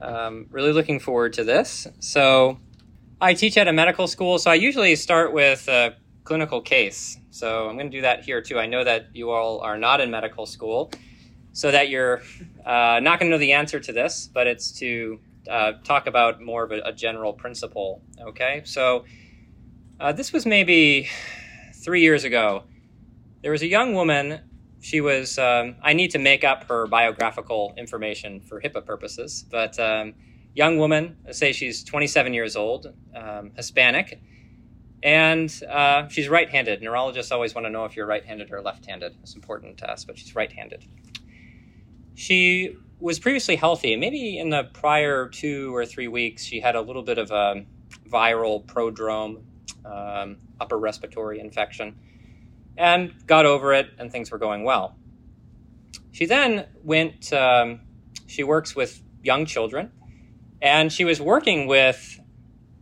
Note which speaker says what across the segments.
Speaker 1: Um, really looking forward to this. So, I teach at a medical school, so I usually start with a clinical case. So, I'm going to do that here too. I know that you all are not in medical school, so that you're uh, not going to know the answer to this, but it's to uh, talk about more of a, a general principle. Okay, so uh, this was maybe three years ago. There was a young woman she was um, i need to make up her biographical information for hipaa purposes but um, young woman say she's 27 years old um, hispanic and uh, she's right-handed. Neurologists always want to know if you're right-handed or left-handed. It's important to us but she's right-handed. She was previously healthy. Maybe in the prior two or three weeks she had a little bit of a viral prodrome um, upper respiratory infection and got over it, and things were going well. She then went, um, she works with young children, and she was working with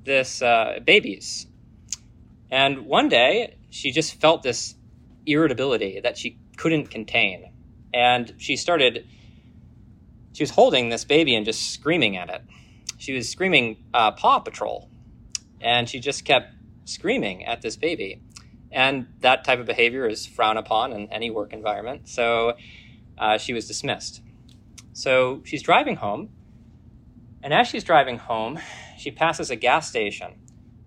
Speaker 1: this uh, babies. And one day, she just felt this irritability that she couldn't contain. And she started, she was holding this baby and just screaming at it. She was screaming, uh, Paw Patrol. And she just kept screaming at this baby. And that type of behavior is frowned upon in any work environment. So uh, she was dismissed. So she's driving home. And as she's driving home, she passes a gas station.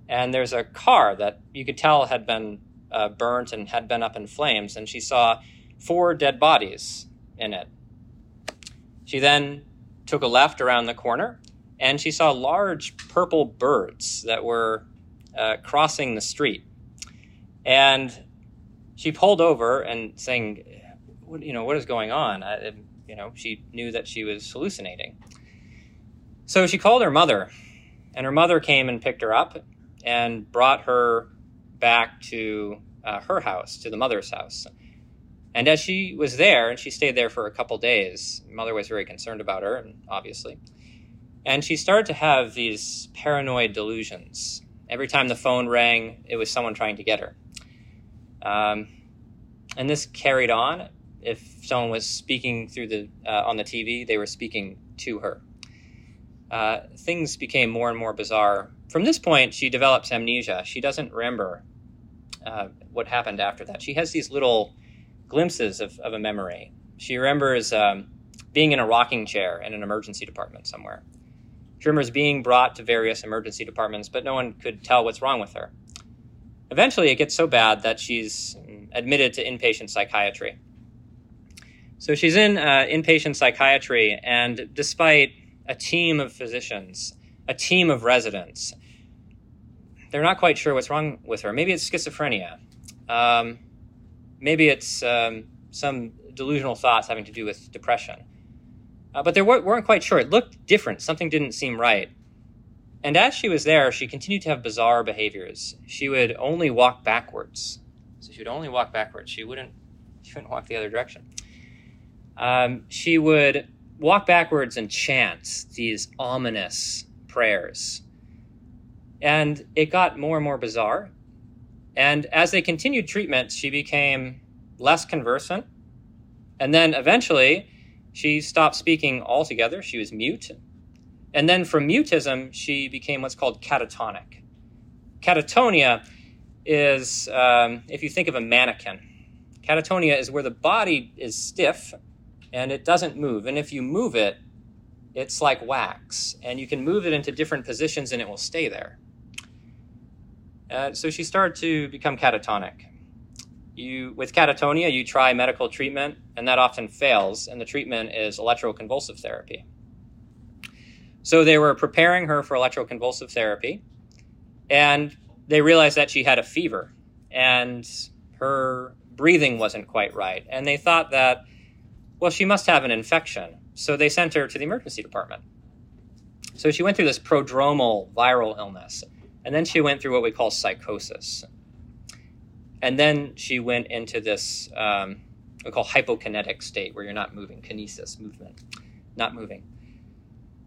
Speaker 1: And there's a car that you could tell had been uh, burnt and had been up in flames. And she saw four dead bodies in it. She then took a left around the corner and she saw large purple birds that were uh, crossing the street and she pulled over and saying, what, you know, what is going on? I, you know, she knew that she was hallucinating. So she called her mother, and her mother came and picked her up and brought her back to uh, her house, to the mother's house. And as she was there, and she stayed there for a couple days, mother was very concerned about her, and obviously. And she started to have these paranoid delusions. Every time the phone rang, it was someone trying to get her. Um, and this carried on. If someone was speaking through the uh, on the TV, they were speaking to her. Uh, things became more and more bizarre. From this point, she develops amnesia. She doesn't remember uh, what happened after that. She has these little glimpses of, of a memory. She remembers um, being in a rocking chair in an emergency department somewhere. She remembers being brought to various emergency departments, but no one could tell what's wrong with her. Eventually, it gets so bad that she's admitted to inpatient psychiatry. So she's in uh, inpatient psychiatry, and despite a team of physicians, a team of residents, they're not quite sure what's wrong with her. Maybe it's schizophrenia. Um, maybe it's um, some delusional thoughts having to do with depression. Uh, but they weren't quite sure. It looked different. Something didn't seem right. And as she was there, she continued to have bizarre behaviors. She would only walk backwards. So she would only walk backwards. She wouldn't, she wouldn't walk the other direction. Um, she would walk backwards and chant these ominous prayers. And it got more and more bizarre. And as they continued treatment, she became less conversant. And then eventually, she stopped speaking altogether. She was mute and then from mutism, she became what's called catatonic. Catatonia is, um, if you think of a mannequin, catatonia is where the body is stiff and it doesn't move. And if you move it, it's like wax, and you can move it into different positions and it will stay there. Uh, so she started to become catatonic. You, with catatonia, you try medical treatment, and that often fails, and the treatment is electroconvulsive therapy. So they were preparing her for electroconvulsive therapy, and they realized that she had a fever and her breathing wasn't quite right. And they thought that, well, she must have an infection. So they sent her to the emergency department. So she went through this prodromal viral illness, and then she went through what we call psychosis. And then she went into this um, we call hypokinetic state, where you're not moving, kinesis, movement, not moving.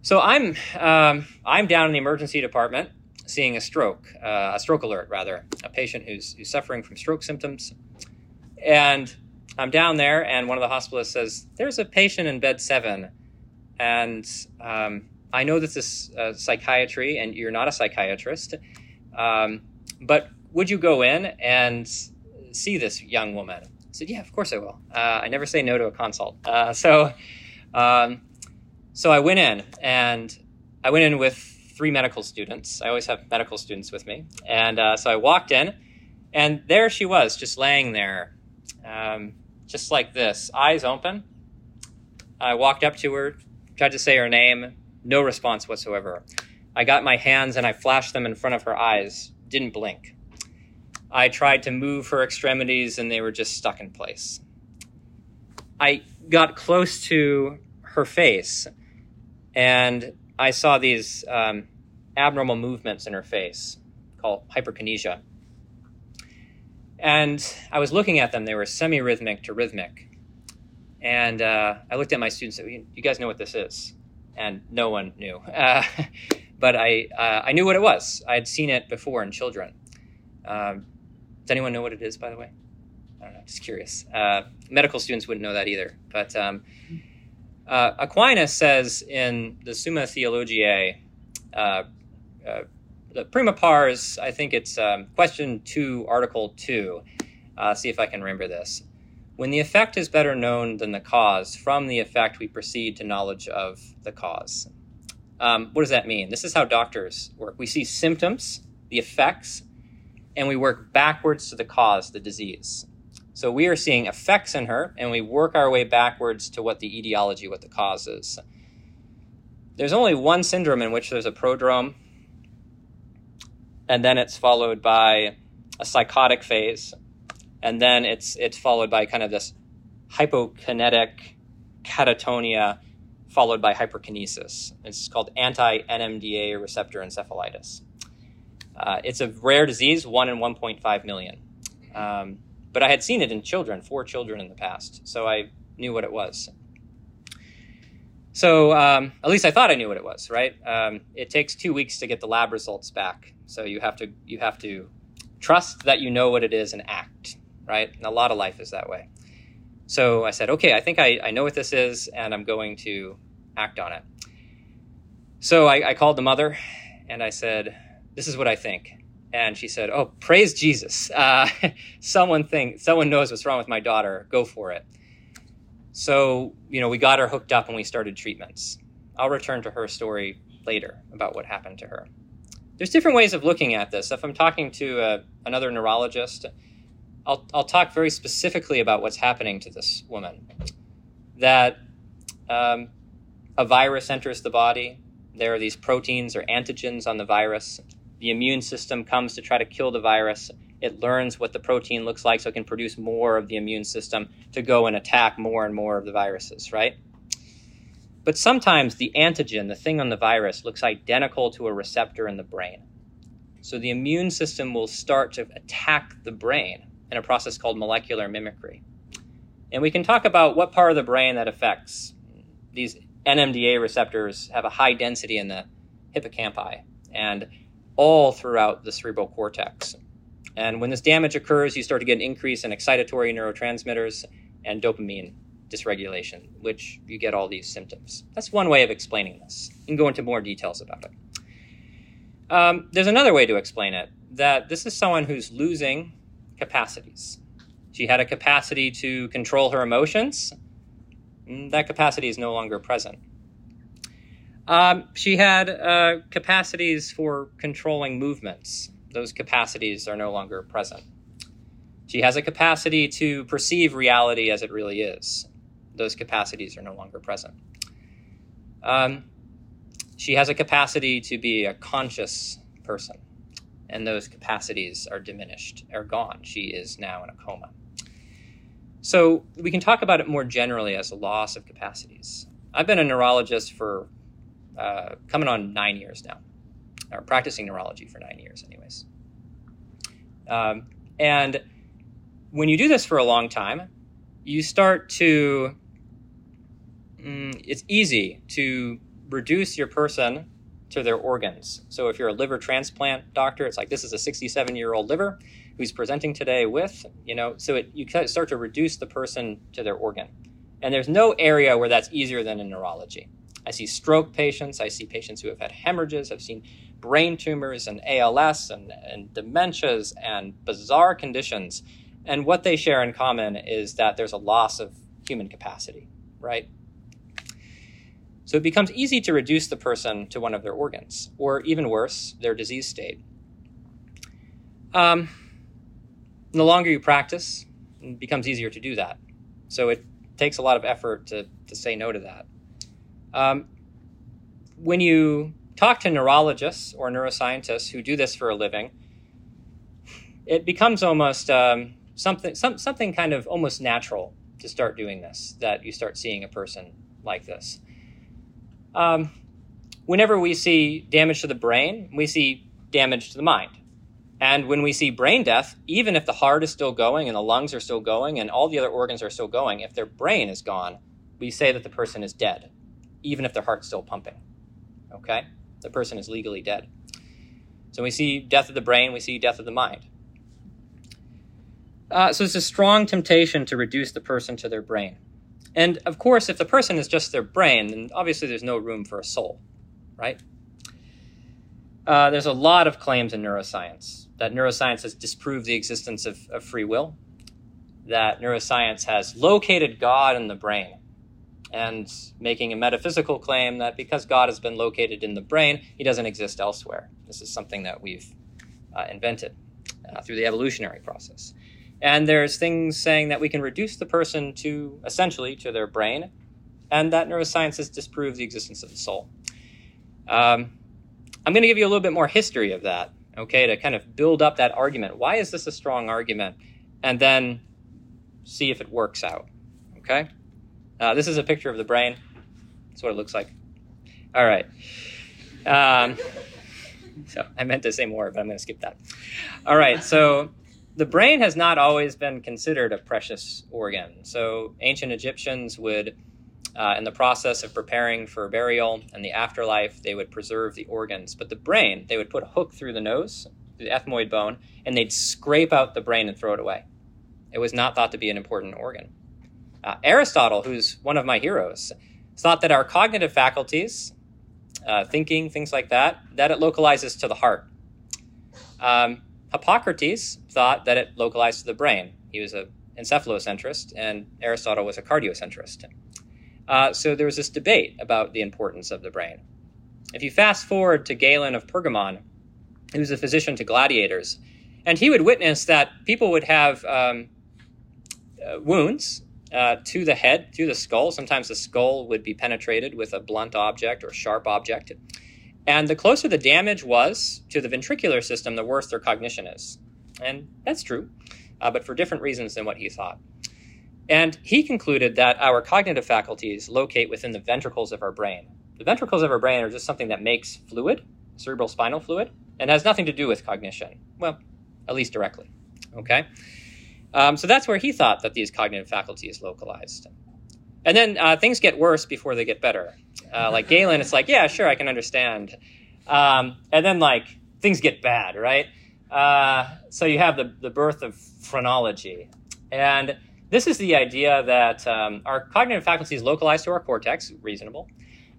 Speaker 1: So I'm um, I'm down in the emergency department seeing a stroke, uh, a stroke alert rather, a patient who's, who's suffering from stroke symptoms, and I'm down there, and one of the hospitalists says, "There's a patient in bed seven, and um, I know this is uh, psychiatry, and you're not a psychiatrist, um, but would you go in and see this young woman?" I said, "Yeah, of course I will. Uh, I never say no to a consult." Uh, so, um, so I went in, and I went in with three medical students. I always have medical students with me, and uh, so I walked in, and there she was, just laying there. Um, just like this, eyes open. I walked up to her, tried to say her name, no response whatsoever. I got my hands and I flashed them in front of her eyes, didn't blink. I tried to move her extremities and they were just stuck in place. I got close to her face and I saw these um, abnormal movements in her face called hyperkinesia. And I was looking at them, they were semi rhythmic to rhythmic. And uh, I looked at my students You guys know what this is? And no one knew. Uh, but I, uh, I knew what it was. I had seen it before in children. Um, does anyone know what it is, by the way? I don't know, just curious. Uh, medical students wouldn't know that either. But um, uh, Aquinas says in the Summa Theologiae, uh, the prima pars, I think it's um, question two, article two. Uh, see if I can remember this. When the effect is better known than the cause, from the effect we proceed to knowledge of the cause. Um, what does that mean? This is how doctors work. We see symptoms, the effects, and we work backwards to the cause, the disease. So we are seeing effects in her, and we work our way backwards to what the etiology, what the cause is. There's only one syndrome in which there's a prodrome and then it's followed by a psychotic phase, and then it's it's followed by kind of this hypokinetic catatonia, followed by hyperkinesis. It's called anti-NMDA receptor encephalitis. Uh, it's a rare disease, one in 1.5 million. Um, but I had seen it in children, four children in the past, so I knew what it was. So um, at least I thought I knew what it was, right? Um, it takes two weeks to get the lab results back, so you have to you have to trust that you know what it is and act, right? And a lot of life is that way. So I said, okay, I think I, I know what this is, and I'm going to act on it. So I, I called the mother, and I said, this is what I think. And she said, "Oh, praise Jesus! Uh, someone think someone knows what's wrong with my daughter. Go for it." So, you know, we got her hooked up and we started treatments. I'll return to her story later about what happened to her. There's different ways of looking at this. If I'm talking to a, uh, another neurologist, I'll, I'll talk very specifically about what's happening to this woman. That um, a virus enters the body, there are these proteins or antigens on the virus. The immune system comes to try to kill the virus, it learns what the protein looks like so it can produce more of the immune system to go and attack more and more of the viruses, right? But sometimes the antigen, the thing on the virus, looks identical to a receptor in the brain. So the immune system will start to attack the brain in a process called molecular mimicry. And we can talk about what part of the brain that affects. These NMDA receptors have a high density in the hippocampi and all throughout the cerebral cortex. And when this damage occurs, you start to get an increase in excitatory neurotransmitters and dopamine dysregulation, which you get all these symptoms. That's one way of explaining this. You can go into more details about it. Um, there's another way to explain it that this is someone who's losing capacities. She had a capacity to control her emotions. Mm, that capacity is no longer present. Um, she had uh, capacities for controlling movements those capacities are no longer present. She has a capacity to perceive reality as it really is. Those capacities are no longer present. Um, she has a capacity to be a conscious person, and those capacities are diminished, are gone. She is now in a coma. So we can talk about it more generally as a loss of capacities. I've been a neurologist for uh, coming on nine years now, or practicing neurology for nine years, anyways. Um, and when you do this for a long time, you start to, mm, it's easy to reduce your person to their organs. So if you're a liver transplant doctor, it's like this is a 67 year old liver who's presenting today with, you know, so it, you start to reduce the person to their organ. And there's no area where that's easier than in neurology. I see stroke patients, I see patients who have had hemorrhages, I've seen brain tumors and ALS and, and dementias and bizarre conditions. And what they share in common is that there's a loss of human capacity, right? So it becomes easy to reduce the person to one of their organs, or even worse, their disease state. Um, the longer you practice, it becomes easier to do that. So it takes a lot of effort to, to say no to that. Um, when you talk to neurologists or neuroscientists who do this for a living, it becomes almost um, something, some, something kind of almost natural to start doing this, that you start seeing a person like this. Um, whenever we see damage to the brain, we see damage to the mind. And when we see brain death, even if the heart is still going and the lungs are still going and all the other organs are still going, if their brain is gone, we say that the person is dead, even if their heart's still pumping. Okay? The person is legally dead. So we see death of the brain, we see death of the mind. Uh, so it's a strong temptation to reduce the person to their brain. And of course, if the person is just their brain, then obviously there's no room for a soul, right? Uh, there's a lot of claims in neuroscience that neuroscience has disproved the existence of, of free will, that neuroscience has located God in the brain, and making a metaphysical claim that because God has been located in the brain, he doesn't exist elsewhere. This is something that we've uh, invented uh, through the evolutionary process. And there's things saying that we can reduce the person to essentially to their brain, and that neuroscience has disproved the existence of the soul. Um, I'm going to give you a little bit more history of that, okay, to kind of build up that argument. Why is this a strong argument? And then see if it works out, okay? Uh, this is a picture of the brain. That's what it looks like. All right. Um, so I meant to say more, but I'm going to skip that. All right. So the brain has not always been considered a precious organ. So ancient Egyptians would, uh, in the process of preparing for burial and the afterlife, they would preserve the organs. But the brain, they would put a hook through the nose, the ethmoid bone, and they'd scrape out the brain and throw it away. It was not thought to be an important organ. Uh, Aristotle, who's one of my heroes, thought that our cognitive faculties, uh, thinking, things like that, that it localizes to the heart. Um, Hippocrates thought that it localized to the brain. He was an encephalocentrist, and Aristotle was a cardiocentrist. Uh, so there was this debate about the importance of the brain. If you fast forward to Galen of Pergamon, he was a physician to gladiators, and he would witness that people would have um, uh, wounds uh, to the head, to the skull. Sometimes the skull would be penetrated with a blunt object or sharp object. And the closer the damage was to the ventricular system, the worse their cognition is. And that's true, uh, but for different reasons than what he thought. And he concluded that our cognitive faculties locate within the ventricles of our brain. The ventricles of our brain are just something that makes fluid, cerebral spinal fluid, and has nothing to do with cognition. Well, at least directly. Okay? Um, so that's where he thought that these cognitive faculties localized. And then uh, things get worse before they get better. Uh, like Galen, it's like, yeah, sure, I can understand. Um, and then like things get bad, right? Uh, so you have the, the birth of phrenology. And this is the idea that um, our cognitive faculty is localized to our cortex, reasonable.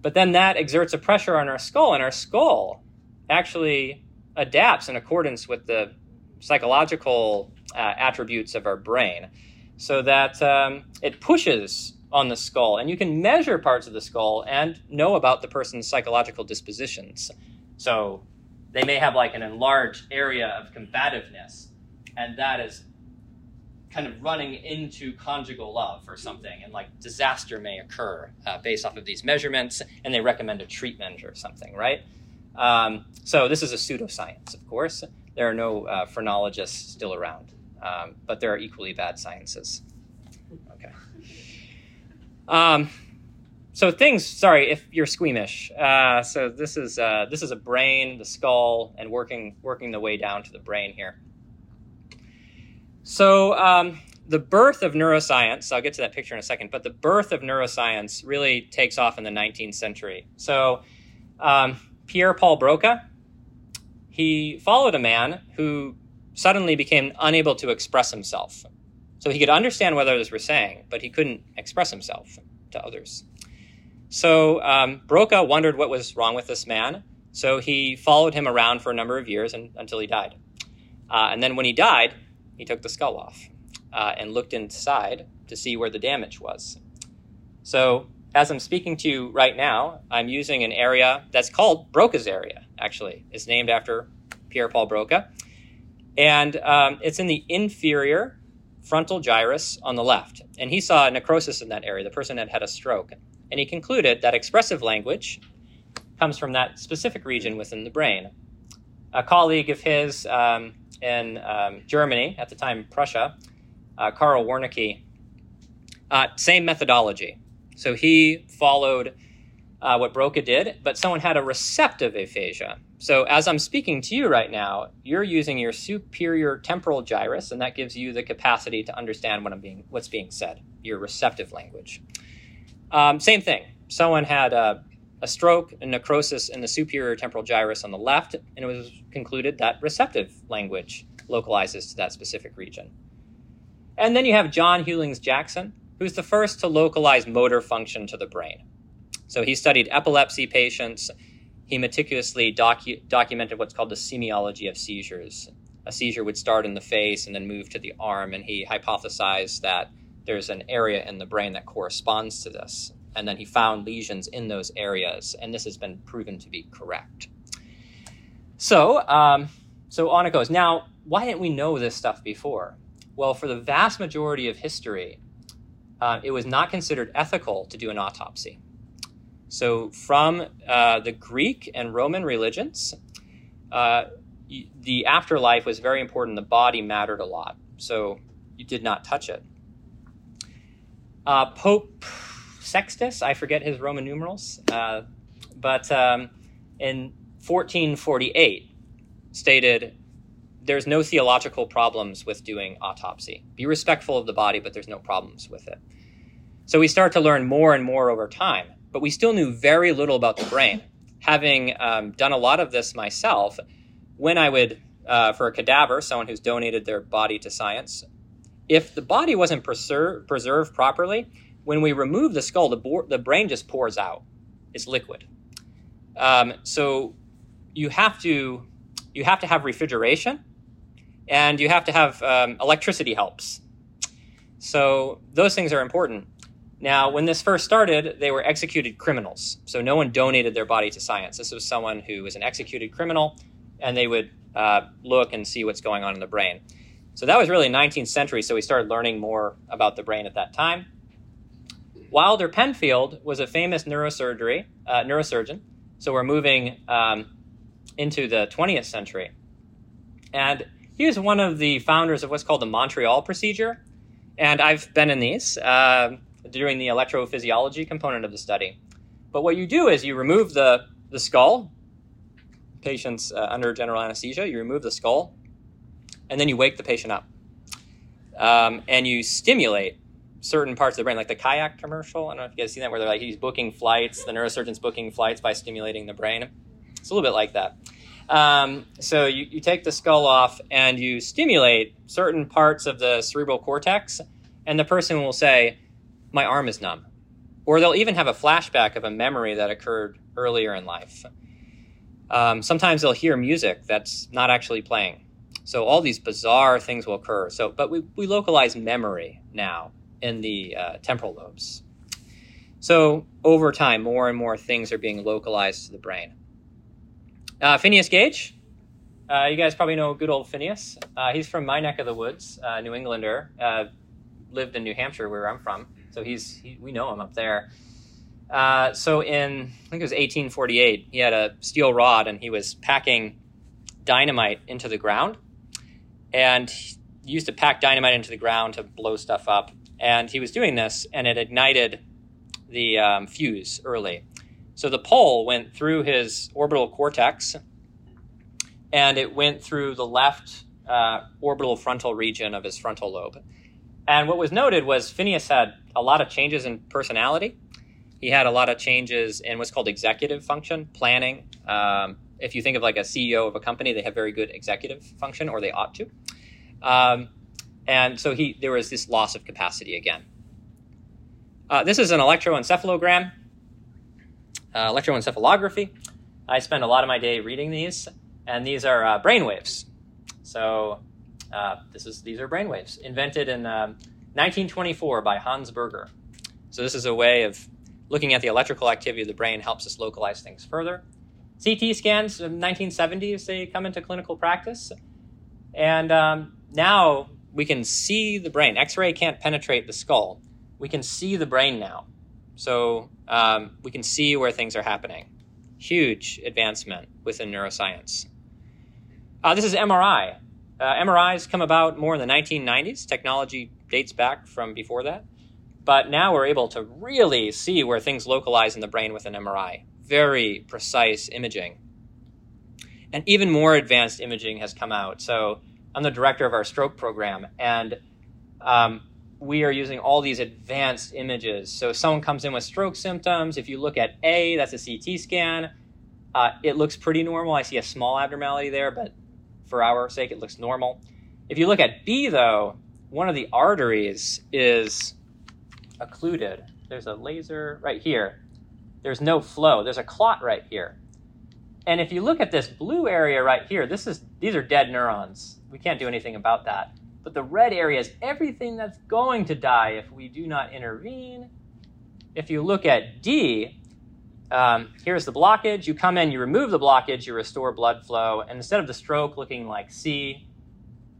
Speaker 1: But then that exerts a pressure on our skull, and our skull actually adapts in accordance with the psychological uh, attributes of our brain so that um, it pushes on the skull. And you can measure parts of the skull and know about the person's psychological dispositions. So they may have like an enlarged area of combativeness, and that is kind of running into conjugal love or something, and like disaster may occur uh, based off of these measurements, and they recommend a treatment or something, right? Um, so this is a pseudoscience, of course. There are no uh, phrenologists still around, um, but there are equally bad sciences. Okay. Um, so things. Sorry if you're squeamish. Uh, so this is uh, this is a brain, the skull, and working working the way down to the brain here. So um, the birth of neuroscience. I'll get to that picture in a second. But the birth of neuroscience really takes off in the 19th century. So um, Pierre Paul Broca, he followed a man who suddenly became unable to express himself. So he could understand what others were saying, but he couldn't express himself to others. So um, Broca wondered what was wrong with this man. So he followed him around for a number of years and, until he died. Uh, and then when he died, he took the skull off uh, and looked inside to see where the damage was. So as I'm speaking to you right now, I'm using an area that's called Broca's area, actually. It's named after Pierre Paul Broca. And um, it's in the inferior frontal gyrus on the left. And he saw a necrosis in that area. The person had had a stroke. And he concluded that expressive language comes from that specific region within the brain. A colleague of his um, in um, Germany, at the time Prussia, uh, Karl Wernicke, uh, same methodology. So he followed uh, what Broca did, but someone had a receptive aphasia. So as I'm speaking to you right now, you're using your superior temporal gyrus, and that gives you the capacity to understand what I'm being, what's being said, your receptive language. Um, same thing. Someone had a, a stroke, a necrosis in the superior temporal gyrus on the left, and it was concluded that receptive language localizes to that specific region. And then you have John Hughlings Jackson, who's the first to localize motor function to the brain. So he studied epilepsy patients. He meticulously docu- documented what's called the semiology of seizures. A seizure would start in the face and then move to the arm, and he hypothesized that there's an area in the brain that corresponds to this. And then he found lesions in those areas, and this has been proven to be correct. So, um, so on it goes. Now, why didn't we know this stuff before? Well, for the vast majority of history, uh, it was not considered ethical to do an autopsy. So, from uh, the Greek and Roman religions, uh, the afterlife was very important. The body mattered a lot. So, you did not touch it. Uh, Pope Sixtus, I forget his Roman numerals, uh, but um, in 1448 stated there's no theological problems with doing autopsy. Be respectful of the body, but there's no problems with it. So we start to learn more and more over time, but we still knew very little about the brain. Having um, done a lot of this myself, when I would, uh, for a cadaver, someone who's donated their body to science, if the body wasn't preserve, preserved properly, when we remove the skull, the, bo- the brain just pours out. It's liquid. Um, so you have to you have to have refrigeration and you have to have um, electricity helps. So those things are important. Now, when this first started, they were executed criminals. So no one donated their body to science. This was someone who was an executed criminal, and they would uh, look and see what's going on in the brain. So that was really 19th century. So we started learning more about the brain at that time. Wilder Penfield was a famous neurosurgery uh, neurosurgeon. So we're moving um, into the 20th century, and he was one of the founders of what's called the Montreal procedure. And I've been in these uh, during the electrophysiology component of the study. But what you do is you remove the, the skull, patients uh, under general anesthesia, you remove the skull, and then you wake the patient up. Um, and you stimulate certain parts of the brain, like the kayak commercial. I don't know if you guys see that, where they're like, he's booking flights, the neurosurgeon's booking flights by stimulating the brain. It's a little bit like that. Um, so you, you take the skull off and you stimulate certain parts of the cerebral cortex, and the person will say, My arm is numb. Or they'll even have a flashback of a memory that occurred earlier in life. Um, sometimes they'll hear music that's not actually playing. So all these bizarre things will occur. So, but we, we localize memory now in the uh, temporal lobes. So over time, more and more things are being localized to the brain. Uh, Phineas Gage. Uh, you guys probably know good old Phineas. Uh, he's from my neck of the woods, uh, New Englander. Uh, lived in New Hampshire, where I'm from. So he's he, we know him up there. Uh, so in I think it was 1848, he had a steel rod and he was packing dynamite into the ground, and he used to pack dynamite into the ground to blow stuff up. And he was doing this, and it ignited the um, fuse early. So the pole went through his orbital cortex, and it went through the left uh, orbital frontal region of his frontal lobe. And what was noted was Phineas had a lot of changes in personality. He had a lot of changes in what's called executive function, planning. Um, if you think of like a CEO of a company, they have very good executive function, or they ought to. Um, and so he there was this loss of capacity again. Uh, this is an electroencephalogram, uh, electroencephalography. I spend a lot of my day reading these, and these are uh, brain waves. So uh, this is these are brain waves invented in 1924 um, by Hans Berger. So this is a way of looking at the electrical activity of the brain helps us localize things further. CT scans in 1970s they come into clinical practice, and um, now we can see the brain. X-ray can't penetrate the skull, we can see the brain now. So um, we can see where things are happening. Huge advancement within neuroscience. Uh, this is MRI. Uh, MRIs come about more in the 1990s. Technology dates back from before that. But now we're able to really see where things localize in the brain with an MRI. Very precise imaging. And even more advanced imaging has come out. So I'm the director of our stroke program, and um, we are using all these advanced images. So if someone comes in with stroke symptoms, if you look at A, that's a CT scan, uh, it looks pretty normal. I see a small abnormality there, but for our sake, it looks normal. If you look at B, though, one of the arteries is occluded. There's a laser right here. There's no flow. There's a clot right here. And if you look at this blue area right here, this is these are dead neurons. We can't do anything about that. But the red area is everything that's going to die if we do not intervene. If you look at D, um, here's the blockage. You come in, you remove the blockage, you restore blood flow. And instead of the stroke looking like C,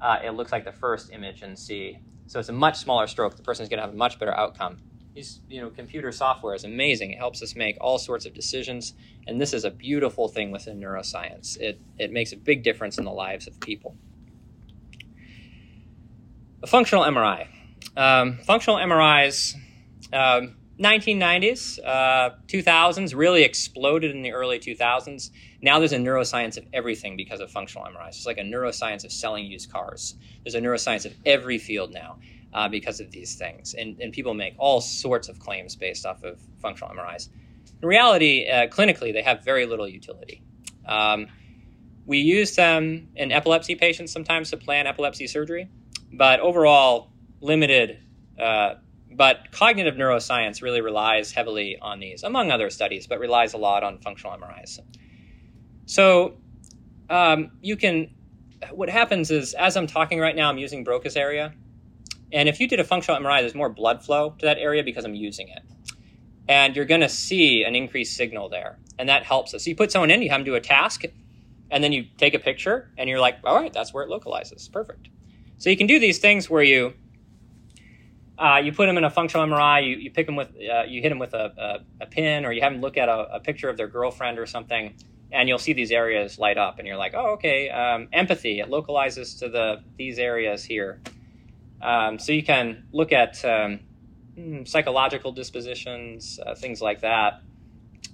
Speaker 1: uh, it looks like the first image in C. So it's a much smaller stroke. The person is going to have a much better outcome. These, you know, computer software is amazing. It helps us make all sorts of decisions, and this is a beautiful thing within neuroscience. It it makes a big difference in the lives of people. A functional MRI. Um, functional MRIs, um, 1990s, uh, 2000s really exploded in the early 2000s. Now there's a neuroscience of everything because of functional MRIs. It's like a neuroscience of selling used cars. There's a neuroscience of every field now uh, because of these things. And, and people make all sorts of claims based off of functional MRIs. In reality, uh, clinically, they have very little utility. Um, we use them in epilepsy patients sometimes to plan epilepsy surgery but overall limited. Uh, but cognitive neuroscience really relies heavily on these, among other studies, but relies a lot on functional MRIs. So um, you can. What happens is, as I'm talking right now, I'm using Broca's area, and if you did a functional MRI, there's more blood flow to that area because I'm using it, and you're going to see an increased signal there, and that helps us. So you put someone in, you have them do a task, and then you take a picture, and you're like, all right, that's where it localizes. Perfect. So you can do these things where you uh, you put them in a functional MRI, you, you pick them with, uh, you hit them with a, a, a, pin, or you have them look at a, a, picture of their girlfriend or something, and you'll see these areas light up, and you're like, oh, okay, um, empathy, it localizes to the these areas here. Um, so you can look at um, hmm, psychological dispositions, uh, things like that,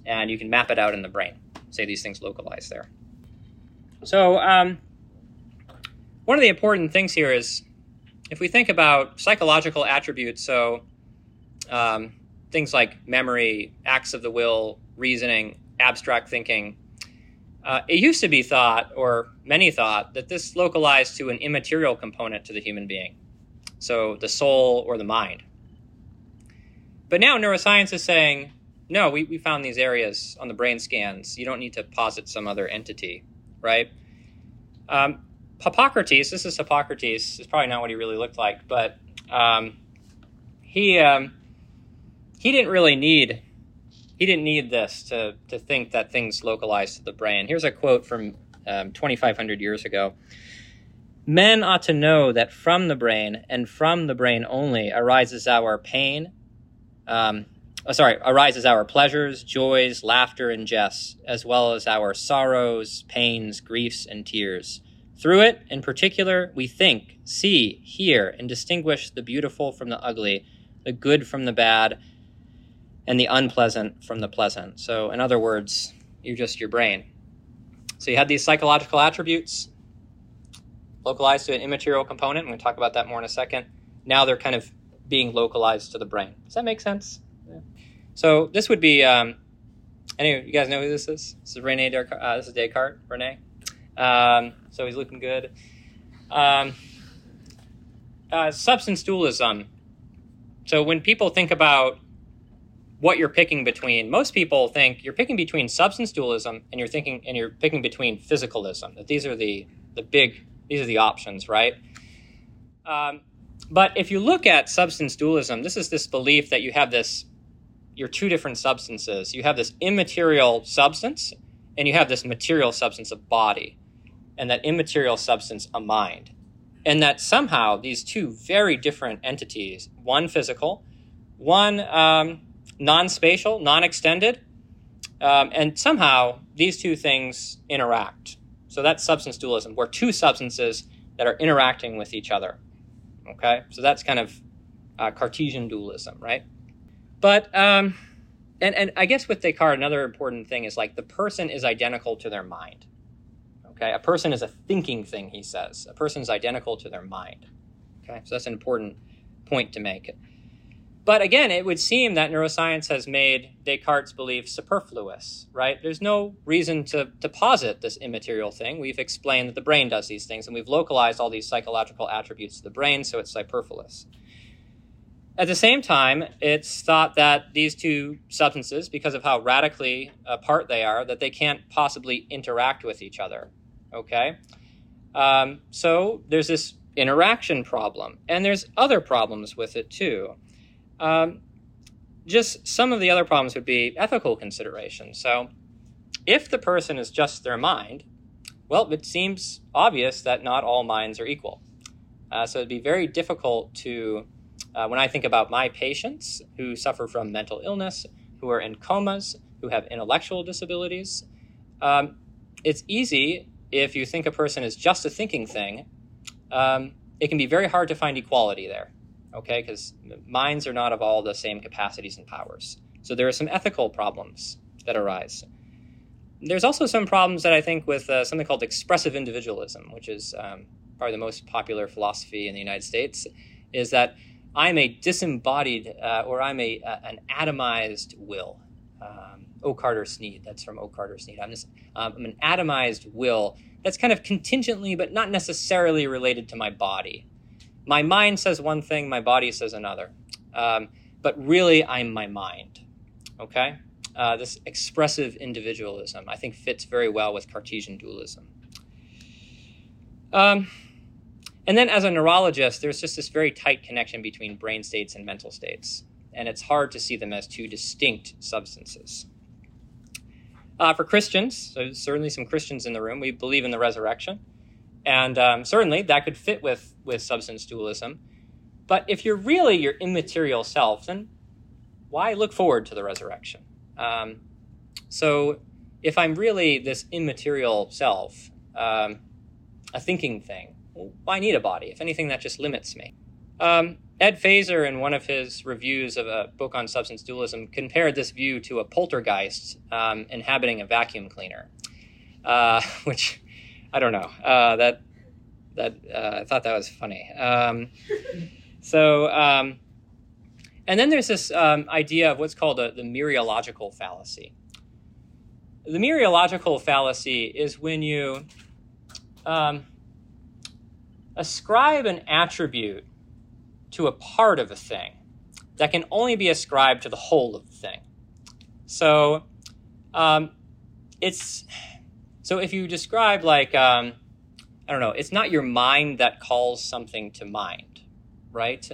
Speaker 1: and you can map it out in the brain. Say these things localize there. So um, one of the important things here is if we think about psychological attributes, so um, things like memory, acts of the will, reasoning, abstract thinking, uh, it used to be thought, or many thought, that this localized to an immaterial component to the human being, so the soul or the mind. But now neuroscience is saying, no, we, we found these areas on the brain scans. You don't need to posit some other entity, right? Um, Hippocrates, this is Hippocrates. It's probably not what he really looked like, but um, he um, he didn't really need he didn't need this to to think that things localized to the brain. Here's a quote from um, 2,500 years ago. Men ought to know that from the brain and from the brain only arises our pain. Um, oh, sorry, arises our pleasures, joys, laughter, and jests, as well as our sorrows, pains, griefs, and tears through it, in particular, we think, see, hear, and distinguish the beautiful from the ugly, the good from the bad, and the unpleasant from the pleasant. So, in other words, you're just your brain. So, you had these psychological attributes localized to an immaterial component. I'm going to talk about that more in a second. Now they're kind of being localized to the brain. Does that make sense? Yeah. So, this would be. Um, anyway, you guys know who this is? This is Rene Descartes. Uh, this is Descartes, Rene. Um, so he's looking good. Um, uh, substance dualism. So when people think about what you're picking between, most people think you're picking between substance dualism and you're thinking and you're picking between physicalism. That these are the the big these are the options, right? Um, but if you look at substance dualism, this is this belief that you have this you're two different substances. You have this immaterial substance and you have this material substance of body and that immaterial substance a mind and that somehow these two very different entities, one physical, one um, non spatial, non extended, um, and somehow these two things interact. So that's substance dualism, where two substances that are interacting with each other. Okay, so that's kind of uh, Cartesian dualism, right? But um, and and I guess with Descartes, another important thing is like the person is identical to their mind. Okay, a person is a thinking thing, he says. A person is identical to their mind. Okay, so that's an important point to make. But again, it would seem that neuroscience has made Descartes' belief superfluous, right? There's no reason to, to posit this immaterial thing. We've explained that the brain does these things, and we've localized all these psychological attributes to the brain, so it's superfluous. At the same time, it's thought that these two substances, because of how radically apart they are, that they can't possibly interact with each other. Okay? Um, so there's this interaction problem, and there's other problems with it too. Um, just some of the other problems would be ethical considerations. So if the person is just their mind, well, it seems obvious that not all minds are equal. Uh, so it'd be very difficult to, uh, when I think about my patients who suffer from mental illness, who are in comas, who have intellectual disabilities, um, it's easy if you think a person is just a thinking thing, um, it can be very hard to find equality there, okay? Because minds are not of all the same capacities and powers. So there are some ethical problems that arise. There's also some problems that I think with uh, something called expressive individualism, which is um, probably the most popular philosophy in the United States, is that I'm a disembodied uh, or I'm a, uh, an atomized will. Um, O. Carter Snead. That's from O. Carter Snead. I'm, just, um, I'm an atomized will that's kind of contingently, but not necessarily related to my body. My mind says one thing, my body says another. Um, but really, I'm my mind. Okay? Uh, this expressive individualism, I think, fits very well with Cartesian dualism. Um, and then, as a neurologist, there's just this very tight connection between brain states and mental states, and it's hard to see them as two distinct substances. Uh, for Christians, so certainly some Christians in the room, we believe in the resurrection. And um, certainly that could fit with, with substance dualism. But if you're really your immaterial self, then why look forward to the resurrection? Um, so if I'm really this immaterial self, um, a thinking thing, why need a body? If anything, that just limits me. Um, Ed Feser, in one of his reviews of a book on substance dualism, compared this view to a poltergeist um, inhabiting a vacuum cleaner, uh, which I don't know. Uh, that that uh, I thought that was funny. Um, so, um, and then there's this um, idea of what's called a, the mereological fallacy. The mereological fallacy is when you um, ascribe an attribute to a part of a thing that can only be ascribed to the whole of the thing. So um, it's so if you describe like um, I don't know, it's not your mind that calls something to mind, right?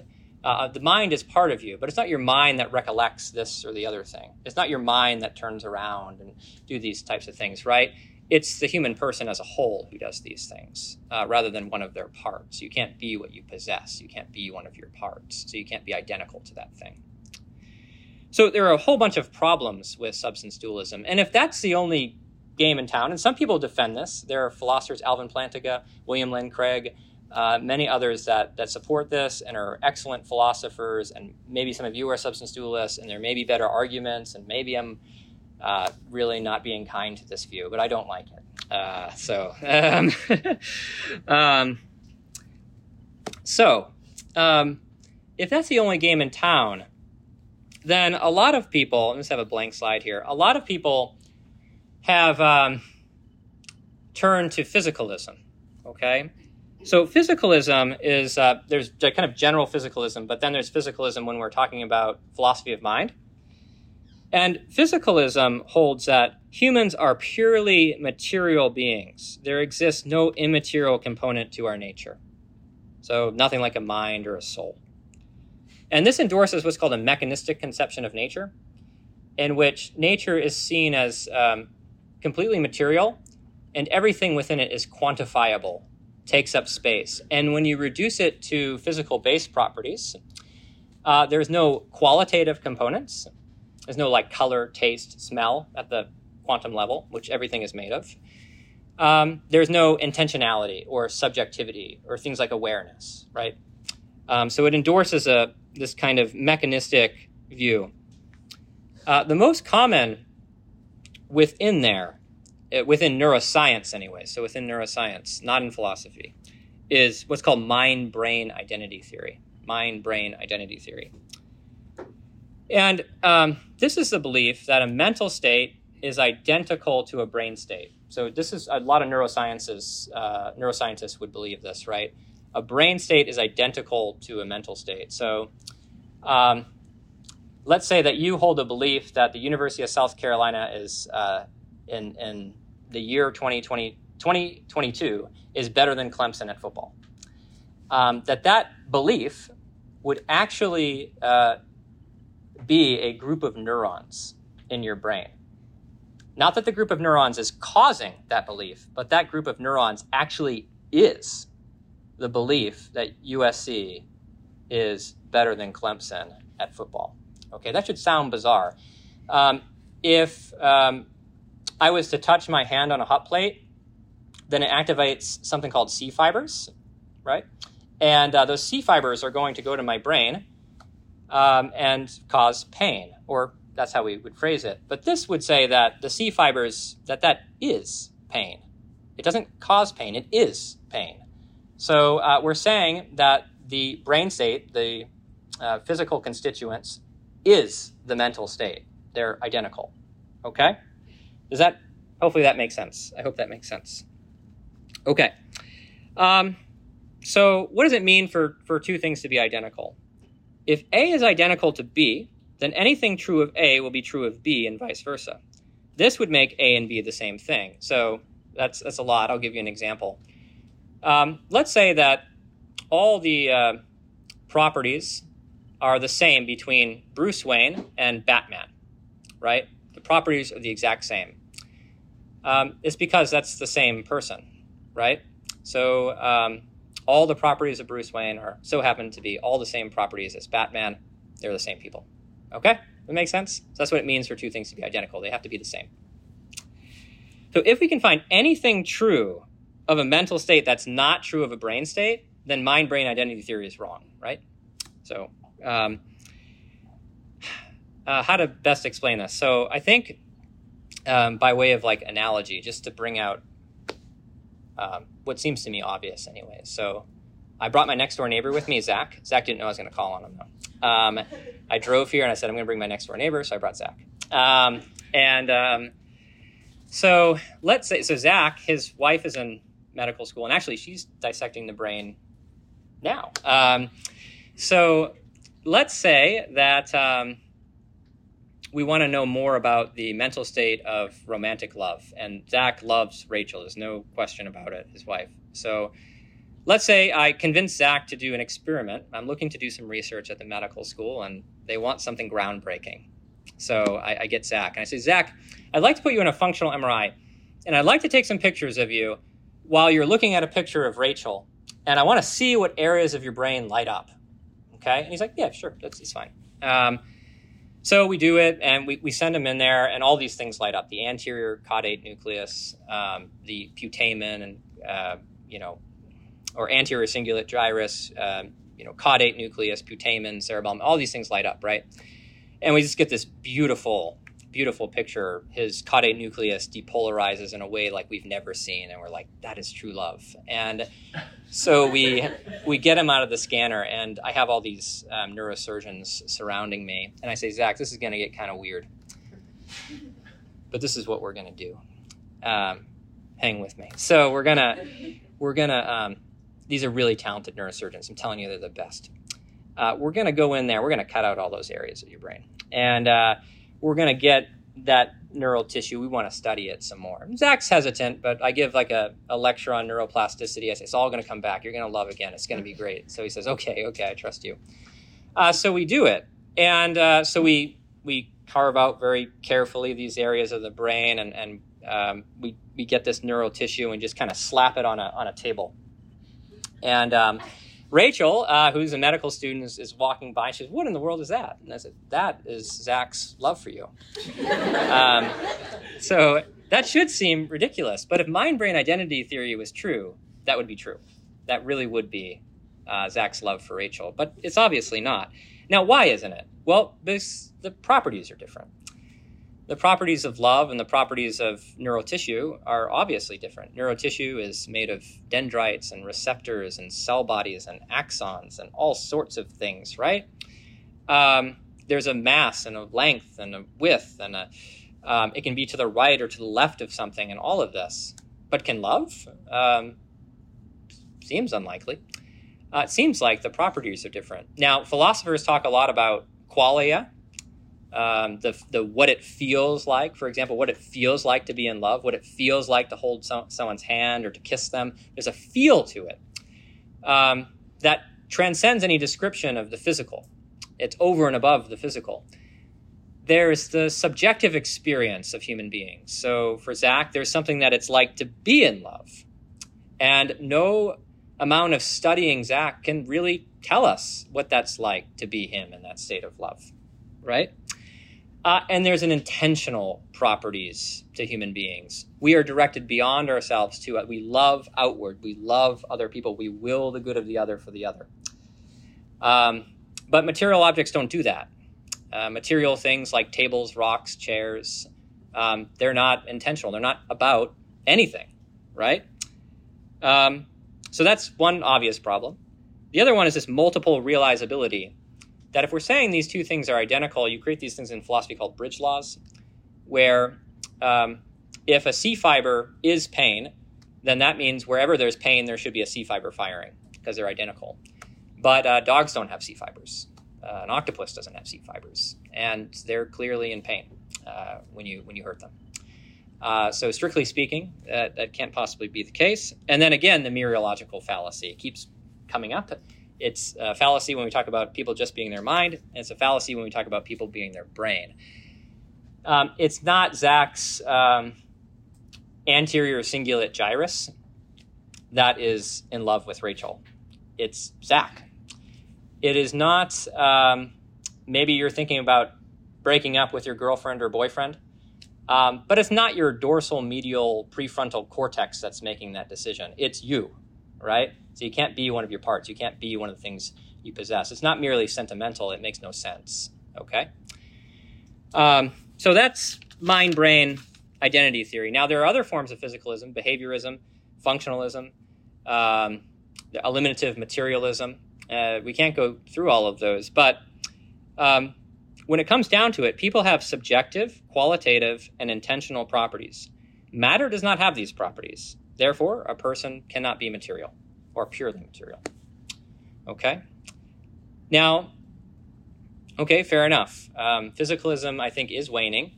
Speaker 1: Uh, the mind is part of you, but it's not your mind that recollects this or the other thing. It's not your mind that turns around and do these types of things, right? it's the human person as a whole who does these things uh, rather than one of their parts. You can't be what you possess. You can't be one of your parts. So you can't be identical to that thing. So there are a whole bunch of problems with substance dualism. And if that's the only game in town, and some people defend this, there are philosophers, Alvin Plantinga, William Lane Craig, uh, many others that, that support this and are excellent philosophers, and maybe some of you are substance dualists, and there may be better arguments, and maybe I'm uh, really not being kind to this view, but I don't like it. Uh, so, um, um, so um, if that's the only game in town, then a lot of people, let's have a blank slide here, a lot of people have um, turned to physicalism, okay? So physicalism is, uh, there's kind of general physicalism, but then there's physicalism when we're talking about philosophy of mind. And physicalism holds that humans are purely material beings. There exists no immaterial component to our nature. So nothing like a mind or a soul. And this endorses what's called a mechanistic conception of nature, in which nature is seen as um, completely material and everything within it is quantifiable, takes up space. And when you reduce it to physical base properties, uh, there's no qualitative components. There's no like color, taste, smell at the quantum level, which everything is made of. Um, there's no intentionality or subjectivity or things like awareness, right? Um, so it endorses a this kind of mechanistic view. Uh, the most common within there, uh, within neuroscience anyway, so within neuroscience, not in philosophy, is what's called mind brain identity theory. Mind brain identity theory. And um, this is the belief that a mental state is identical to a brain state. So this is a lot of neurosciences. Uh, neuroscientists would believe this, right? A brain state is identical to a mental state. So um, let's say that you hold a belief that the University of South Carolina is uh, in, in the year 2020, 2022 is better than Clemson at football. Um, that that belief would actually uh, be a group of neurons in your brain. Not that the group of neurons is causing that belief, but that group of neurons actually is the belief that USC is better than Clemson at football. Okay, that should sound bizarre. Um, if um, I was to touch my hand on a hot plate, then it activates something called C fibers, right? And uh, those C fibers are going to go to my brain um, and cause pain, or that's how we would phrase it. But this would say that the C fibers, that that is pain. It doesn't cause pain, it is pain. So uh, we're saying that the brain state, the uh, physical constituents, is the mental state. They're identical. Okay? Does that, hopefully that makes sense. I hope that makes sense. Okay. Um, so what does it mean for, for two things to be identical? If A is identical to B, then anything true of A will be true of B and vice versa. This would make A and B the same thing. So that's, that's a lot. I'll give you an example. Um, let's say that all the uh, properties are the same between Bruce Wayne and Batman, right? The properties are the exact same. Um, it's because that's the same person, right? So um, all the properties of Bruce Wayne are so happen to be all the same properties as Batman. They're the same people. Okay, that makes sense. So that's what it means for two things to be identical. They have to be the same. So if we can find anything true of a mental state that's not true of a brain state, then mind brain identity theory is wrong, right? So, um, uh, how to best explain this? So, I think um, by way of like analogy, just to bring out um, what seems to me obvious, anyway. So, I brought my next door neighbor with me, Zach. Zach didn't know I was going to call on him though. Um, I drove here and I said I'm going to bring my next door neighbor, so I brought Zach. Um, and um, so let's say so Zach, his wife is in medical school, and actually she's dissecting the brain now. Um, so let's say that um, we want to know more about the mental state of romantic love, and Zach loves Rachel. There's no question about it, his wife. So let's say I convince Zach to do an experiment. I'm looking to do some research at the medical school, and they want something groundbreaking. So I, I get Zach, and I say, Zach, I'd like to put you in a functional MRI, and I'd like to take some pictures of you while you're looking at a picture of Rachel and I want to see what areas of your brain light up. Okay? And he's like, yeah, sure, that's, that's fine. Um, so we do it, and we, we send him in there, and all these things light up: the anterior caudate nucleus, um, the putamen, and uh, you know, or anterior cingulate gyrus, um, you know, caudate nucleus, putamen, cerebellum, all these things light up, right? And we just get this beautiful, beautiful picture. His caudate nucleus depolarizes in a way like we've never seen, and we're like, that is true love. And so we we get him out of the scanner, and I have all these um, neurosurgeons surrounding me, and I say, Zach, this is going to get kind of weird, but this is what we're going to do. Um, hang with me. So we're gonna we're gonna um, these are really talented neurosurgeons. I'm telling you, they're the best. Uh, we're gonna go in there. We're gonna cut out all those areas of your brain, and uh, we're gonna get that neural tissue. We want to study it some more. Zach's hesitant, but I give like a, a lecture on neuroplasticity. I say it's all going to come back. You're going to love again. It's going to be great. So he says, okay, okay, I trust you. Uh, so we do it, and uh, so we we carve out very carefully these areas of the brain, and and um, we we get this neural tissue and just kind of slap it on a on a table. And um, Rachel, uh, who's a medical student, is, is, walking by. She says, "What in the world is that?" And I said, "That is Zach's love for you." um, so that should seem ridiculous, but if mind-brain identity theory was true, that would be true. That really would be uh, Zach's love for Rachel, but it's obviously not. Now, why isn't it? Well, because the properties are different. The properties of love and the properties of neural tissue are obviously different. Neural tissue is made of dendrites and receptors and cell bodies and axons and all sorts of things, right? Um, there's a mass and a length and a width and a, um, it can be to the right or to the left of something and all of this. But can love? Um, seems unlikely. Uh, it seems like the properties are different. Now, philosophers talk a lot about qualia, um, the, the what it feels like. For example, what it feels like to be in love, what it feels like to hold someone's hand or to kiss them. There's a feel to it um, that transcends any description of the physical. It's over and above the physical. There's the subjective experience of human beings. So for Zach, there's something that it's like to be in love. And no amount of studying Zach can really tell us what that's like to be him in that state of love, right? Uh, and there's an intentional properties to human beings. We are directed beyond ourselves to it. We love outward. We love other people. We will the good of the other for the other. Um, but material objects don't do that. Uh, material things like tables, rocks, chairs, um, they're not intentional. They're not about anything, right? Um, so that's one obvious problem. The other one is this multiple realizability that if we're saying these two things are identical, you create these things in philosophy called bridge laws, where um, if a C fiber is pain, then that means wherever there's pain, there should be a C fiber firing because they're identical. But uh, dogs don't have C fibers. Uh, an octopus doesn't have C fibers, and they're clearly in pain uh, when you when you hurt them. Uh, so strictly speaking, that, that can't possibly be the case. And then again, the mereological fallacy keeps coming up. It's a fallacy when we talk about people just being their mind, and it's a fallacy when we talk about people being their brain. Um, it's not Zach's um, anterior cingulate gyrus that is in love with Rachel. It's Zach. It is not, um, maybe you're thinking about breaking up with your girlfriend or boyfriend, um, but it's not your dorsal medial prefrontal cortex that's making that decision. It's you, right? So you can't be one of your parts. You can't be one of the things you possess. It's not merely sentimental. It makes no sense. Okay. Um, so that's mind brain identity theory. Now there are other forms of physicalism: behaviorism, functionalism, um, eliminative materialism. Uh, we can't go through all of those, but um, when it comes down to it, people have subjective, qualitative, and intentional properties. Matter does not have these properties. Therefore, a person cannot be material or purely material. Okay? Now, okay, fair enough. Um, physicalism, I think, is waning,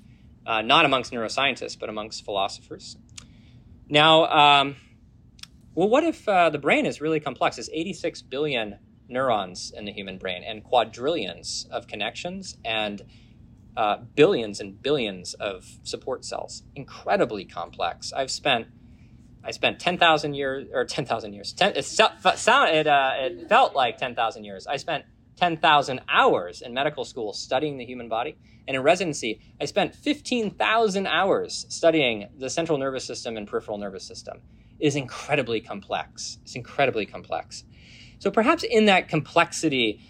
Speaker 1: uh, not amongst neuroscientists, but amongst philosophers. Now, um, well, what if uh, the brain is really complex? There's 86 billion neurons in the human brain and quadrillions of connections and uh, billions and billions of support cells. Incredibly complex. I've spent I spent 10,000 years, or 10,000 years. 10, it, sound, it, uh, it felt like 10,000 years. I spent 10,000 hours in medical school studying the human body. And in residency, I spent 15,000 hours studying the central nervous system and peripheral nervous system. It is incredibly complex. It's incredibly complex. So perhaps in that complexity,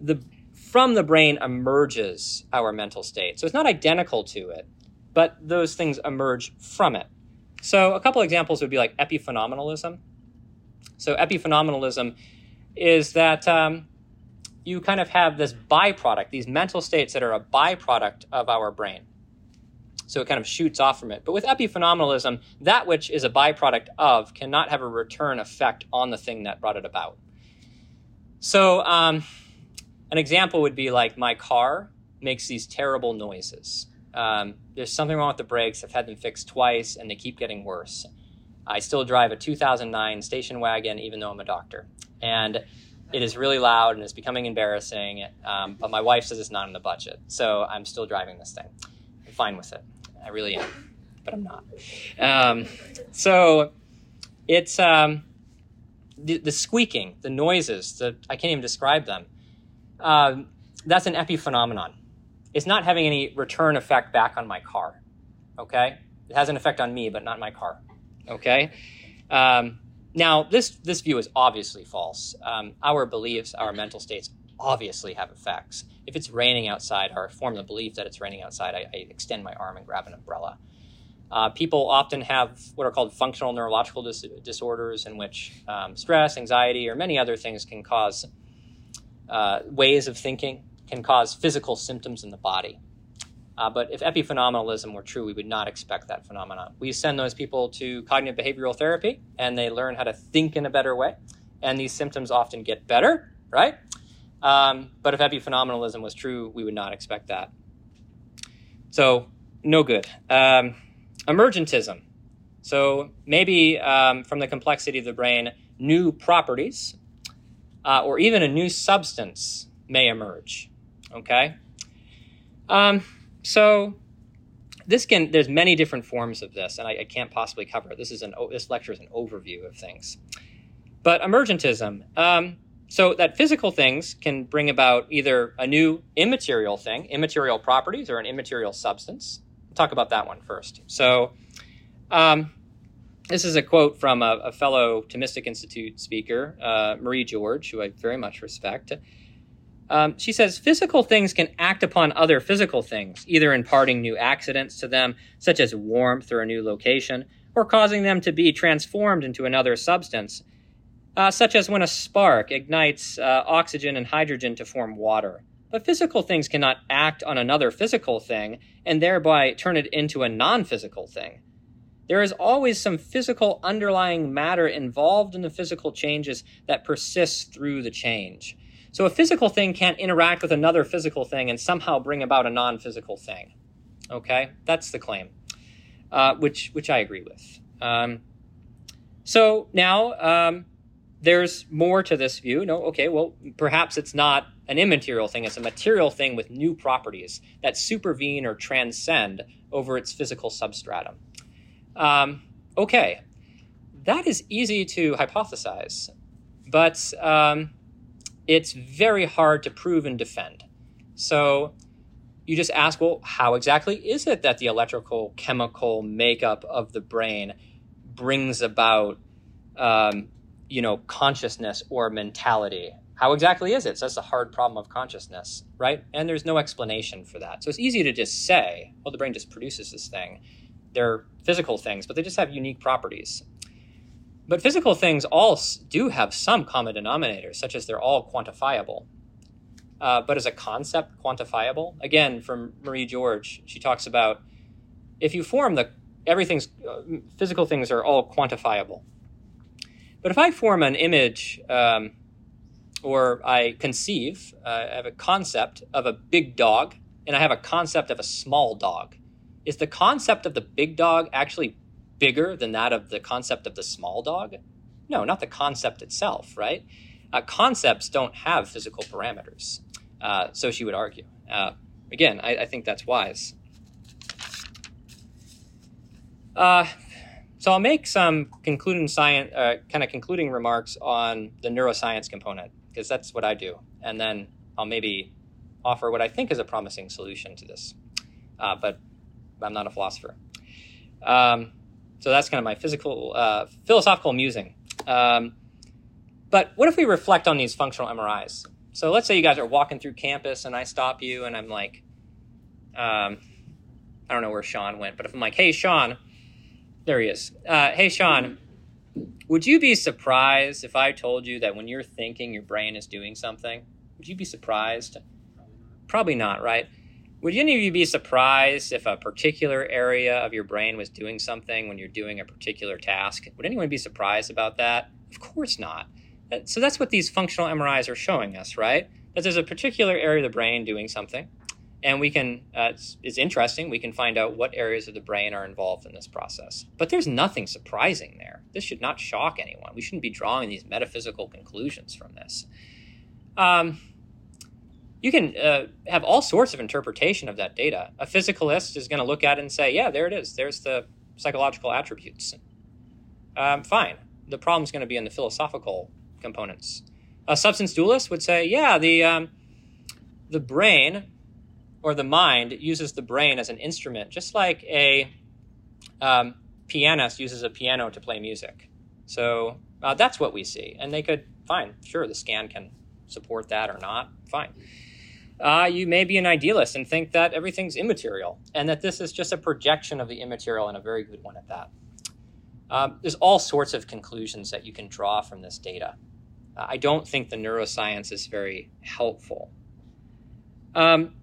Speaker 1: the from the brain emerges our mental state. So it's not identical to it, but those things emerge from it. So a couple examples would be like epiphenomenalism. So epiphenomenalism is that um, you kind of have this byproduct, these mental states that are a byproduct of our brain. So it kind of shoots off from it. But with epiphenomenalism, that which is a byproduct of cannot have a return effect on the thing that brought it about. So um, an example would be like my car makes these terrible noises. Um, there's something wrong with the brakes. I've had them fixed twice, and they keep getting worse. I still drive a 2009 station wagon, even though I'm a doctor. And it is really loud and it's becoming embarrassing. Um, but my wife says it's not in the budget. So I'm still driving this thing. I'm fine with it. I really am. But I'm not. Um, so it's um, the, the, squeaking, the noises, the, I can't even describe them. Uh, that's an epiphenomenon. It's not having any return effect back on my car. Okay? It has an effect on me, but not my car. Okay? Um, now, this, this view is obviously false. Um, our beliefs, our mental states obviously have effects. If it's raining outside, or form the belief that it's raining outside, I, I extend my arm and grab an umbrella. Uh, people often have what are called functional neurological dis- disorders, in which um, stress, anxiety, or many other things can cause uh, ways of thinking, can cause physical symptoms in the body. Uh, but if epiphenomenalism were true, we would not expect that phenomenon. We send those people to cognitive behavioral therapy and they learn how to think in a better way. And these symptoms often get better, right? Um, but if epiphenomenalism was true, we would not expect that. So, no good. Um, emergentism. So, maybe um, from the complexity of the brain, new properties uh, or even a new substance may emerge. Okay? Um, so this can there's many different forms of this, and I, I can't possibly cover it. This is an this lecture is an overview of things. But emergentism. Um, so that physical things can bring about either a new immaterial thing, immaterial properties, or an immaterial substance. We'll talk about that one first. So um, this is a quote from a, a fellow Thomistic Institute speaker, uh, Marie George, who I very much respect. Um, she says physical things can act upon other physical things, either imparting new accidents to them, such as warmth or a new location, or causing them to be transformed into another substance, uh, such as when a spark ignites uh, oxygen and hydrogen to form water. But physical things cannot act on another physical thing and thereby turn it into a non physical thing. There is always some physical underlying matter involved in the physical changes that persists through the change. So a physical thing can't interact with another physical thing and somehow bring about a non-physical thing. Okay, that's the claim, uh, which which I agree with. Um, so now um, there's more to this view. No, okay, well perhaps it's not an immaterial thing; it's a material thing with new properties that supervene or transcend over its physical substratum. Um, okay, that is easy to hypothesize, but um, it's very hard to prove and defend. So you just ask, well, how exactly is it that the electrical chemical makeup of the brain brings about, um, you know, consciousness or mentality? How exactly is it? So that's a hard problem of consciousness, right? And there's no explanation for that. So it's easy to just say, well, the brain just produces this thing. They're physical things, but they just have unique properties. But physical things all do have some common denominators, such as they're all quantifiable. Uh, but as a concept, quantifiable? Again, from Marie George, she talks about if you form the everything's uh, physical things are all quantifiable. But if I form an image um, or I conceive, uh, I have a concept of a big dog and I have a concept of a small dog, is the concept of the big dog actually bigger than that of the concept of the small dog? No, not the concept itself, right? Uh, concepts don't have physical parameters, uh, so she would argue. Uh, again, I, I, think that's wise. Uh, so I'll make some concluding science, uh, kind of concluding remarks on the neuroscience component. because that's what I do. And then I'll maybe offer what I think is a promising solution to this. Uh, but I'm not a philosopher. Um, so that's kind of my physical, uh, philosophical musing. Um, but what if we reflect on these functional MRIs? So let's say you guys are walking through campus and I stop you and I'm like, um, I don't know where Sean went, but if I'm like, hey, Sean, there he is. Uh, hey, Sean, would you be surprised if I told you that when you're thinking, your brain is doing something? Would you be surprised? Probably not, right? Would any of you be surprised if a particular area of your brain was doing something when you're doing a particular task? Would anyone be surprised about that? Of course not. So that's what these functional MRIs are showing us, right? That there's a particular area of the brain doing something, and we can, uh, it's, it's interesting, we can find out what areas of the brain are involved in this process. But there's nothing surprising there. This should not shock anyone. We shouldn't be drawing these metaphysical conclusions from this. Um, you can uh, have all sorts of interpretation of that data. A physicalist is going to look at it and say, yeah, there it is. There's the psychological attributes. Um, fine. The problem is going to be in the philosophical components. A substance dualist would say, yeah, the, um, the brain or the mind uses the brain as an instrument, just like a um, pianist uses a piano to play music. So uh, that's what we see. And they could, fine, sure, the scan can support that or not, fine. Uh, you may be an idealist and think that everything's immaterial and that this is just a projection of the immaterial and a very good one at that. Um, there's all sorts of conclusions that you can draw from this data. Uh, I don't think the neuroscience is very helpful. Um,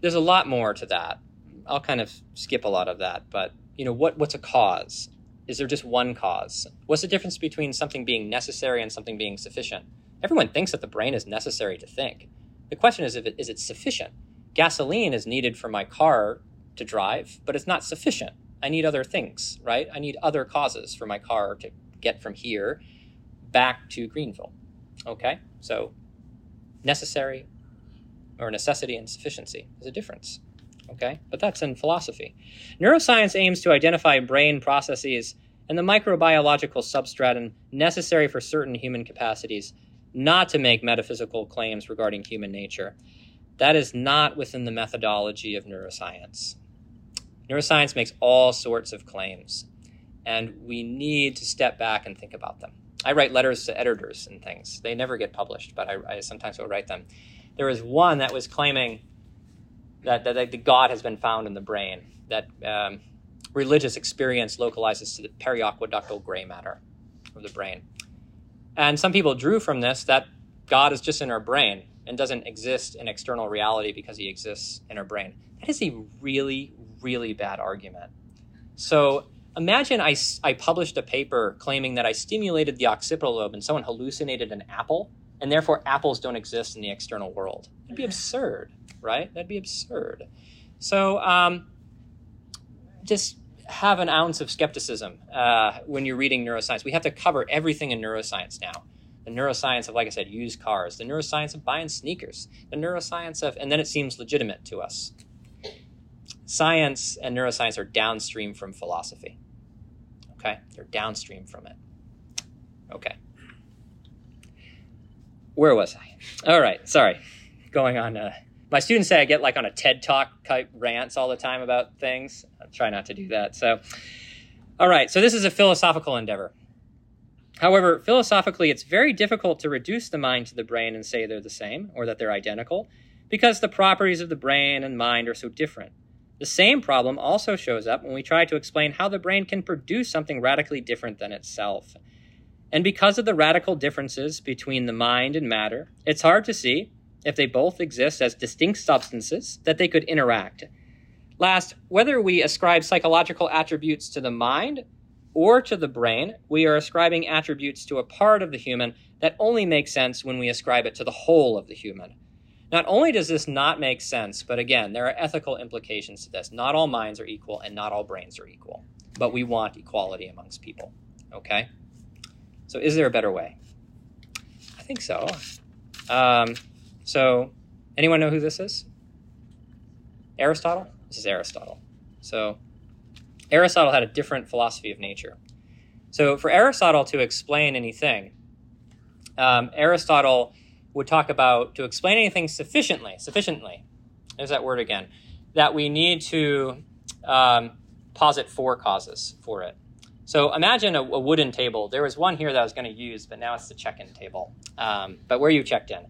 Speaker 1: there's a lot more to that. I'll kind of skip a lot of that, but you know, what, what's a cause? Is there just one cause? What's the difference between something being necessary and something being sufficient? Everyone thinks that the brain is necessary to think. The question is, if it, is it sufficient? Gasoline is needed for my car to drive, but it's not sufficient. I need other things, right? I need other causes for my car to get from here back to Greenville. Okay, so necessary or necessity and sufficiency is a difference. Okay, but that's in philosophy. Neuroscience aims to identify brain processes and the microbiological substratum necessary for certain human capacities, not to make metaphysical claims regarding human nature. That is not within the methodology of neuroscience. Neuroscience makes all sorts of claims, and we need to step back and think about them. I write letters to editors and things. They never get published, but I, I sometimes will write them. There was one that was claiming that, that, that God has been found in the brain, that um, religious experience localizes to the periaqueductal gray matter of the brain. And some people drew from this that God is just in our brain and doesn't exist in external reality because he exists in our brain. That is a really, really bad argument. So imagine I, I published a paper claiming that I stimulated the occipital lobe and someone hallucinated an apple, and therefore apples don't exist in the external world. It'd be absurd, right? That'd be absurd. So um, just have an ounce of skepticism uh, when you're reading neuroscience. We have to cover everything in neuroscience now. The neuroscience of, like I said, used cars, the neuroscience of buying sneakers, the neuroscience of, and then it seems legitimate to us science and neuroscience are downstream from philosophy. Okay? They're downstream from it. Okay. Where was I? All right, sorry. Going on. Uh, my students say I get like on a TED Talk type rants all the time about things. I try not to do that. So, all right, so this is a philosophical endeavor. However, philosophically, it's very difficult to reduce the mind to the brain and say they're the same or that they're identical because the properties of the brain and mind are so different. The same problem also shows up when we try to explain how the brain can produce something radically different than itself. And because of the radical differences between the mind and matter, it's hard to see, if they both exist as distinct substances, that they could interact. Last, whether we ascribe psychological attributes to the mind or to the brain, we are ascribing attributes to a part of the human that only makes sense when we ascribe it to the whole of the human. Not only does this not make sense, but again, there are ethical implications to this. Not all minds are equal and not all brains are equal, but we want equality amongst people. Okay? So, is there a better way? I think so. Um, so, anyone know who this is? Aristotle? This is Aristotle. So, Aristotle had a different philosophy of nature. So, for Aristotle to explain anything, um, Aristotle would talk about to explain anything sufficiently, sufficiently, there's that word again, that we need to um, posit four causes for it. So imagine a, a, wooden table. There was one here that I was going to use, but now it's the check-in table. Um, but where you checked in,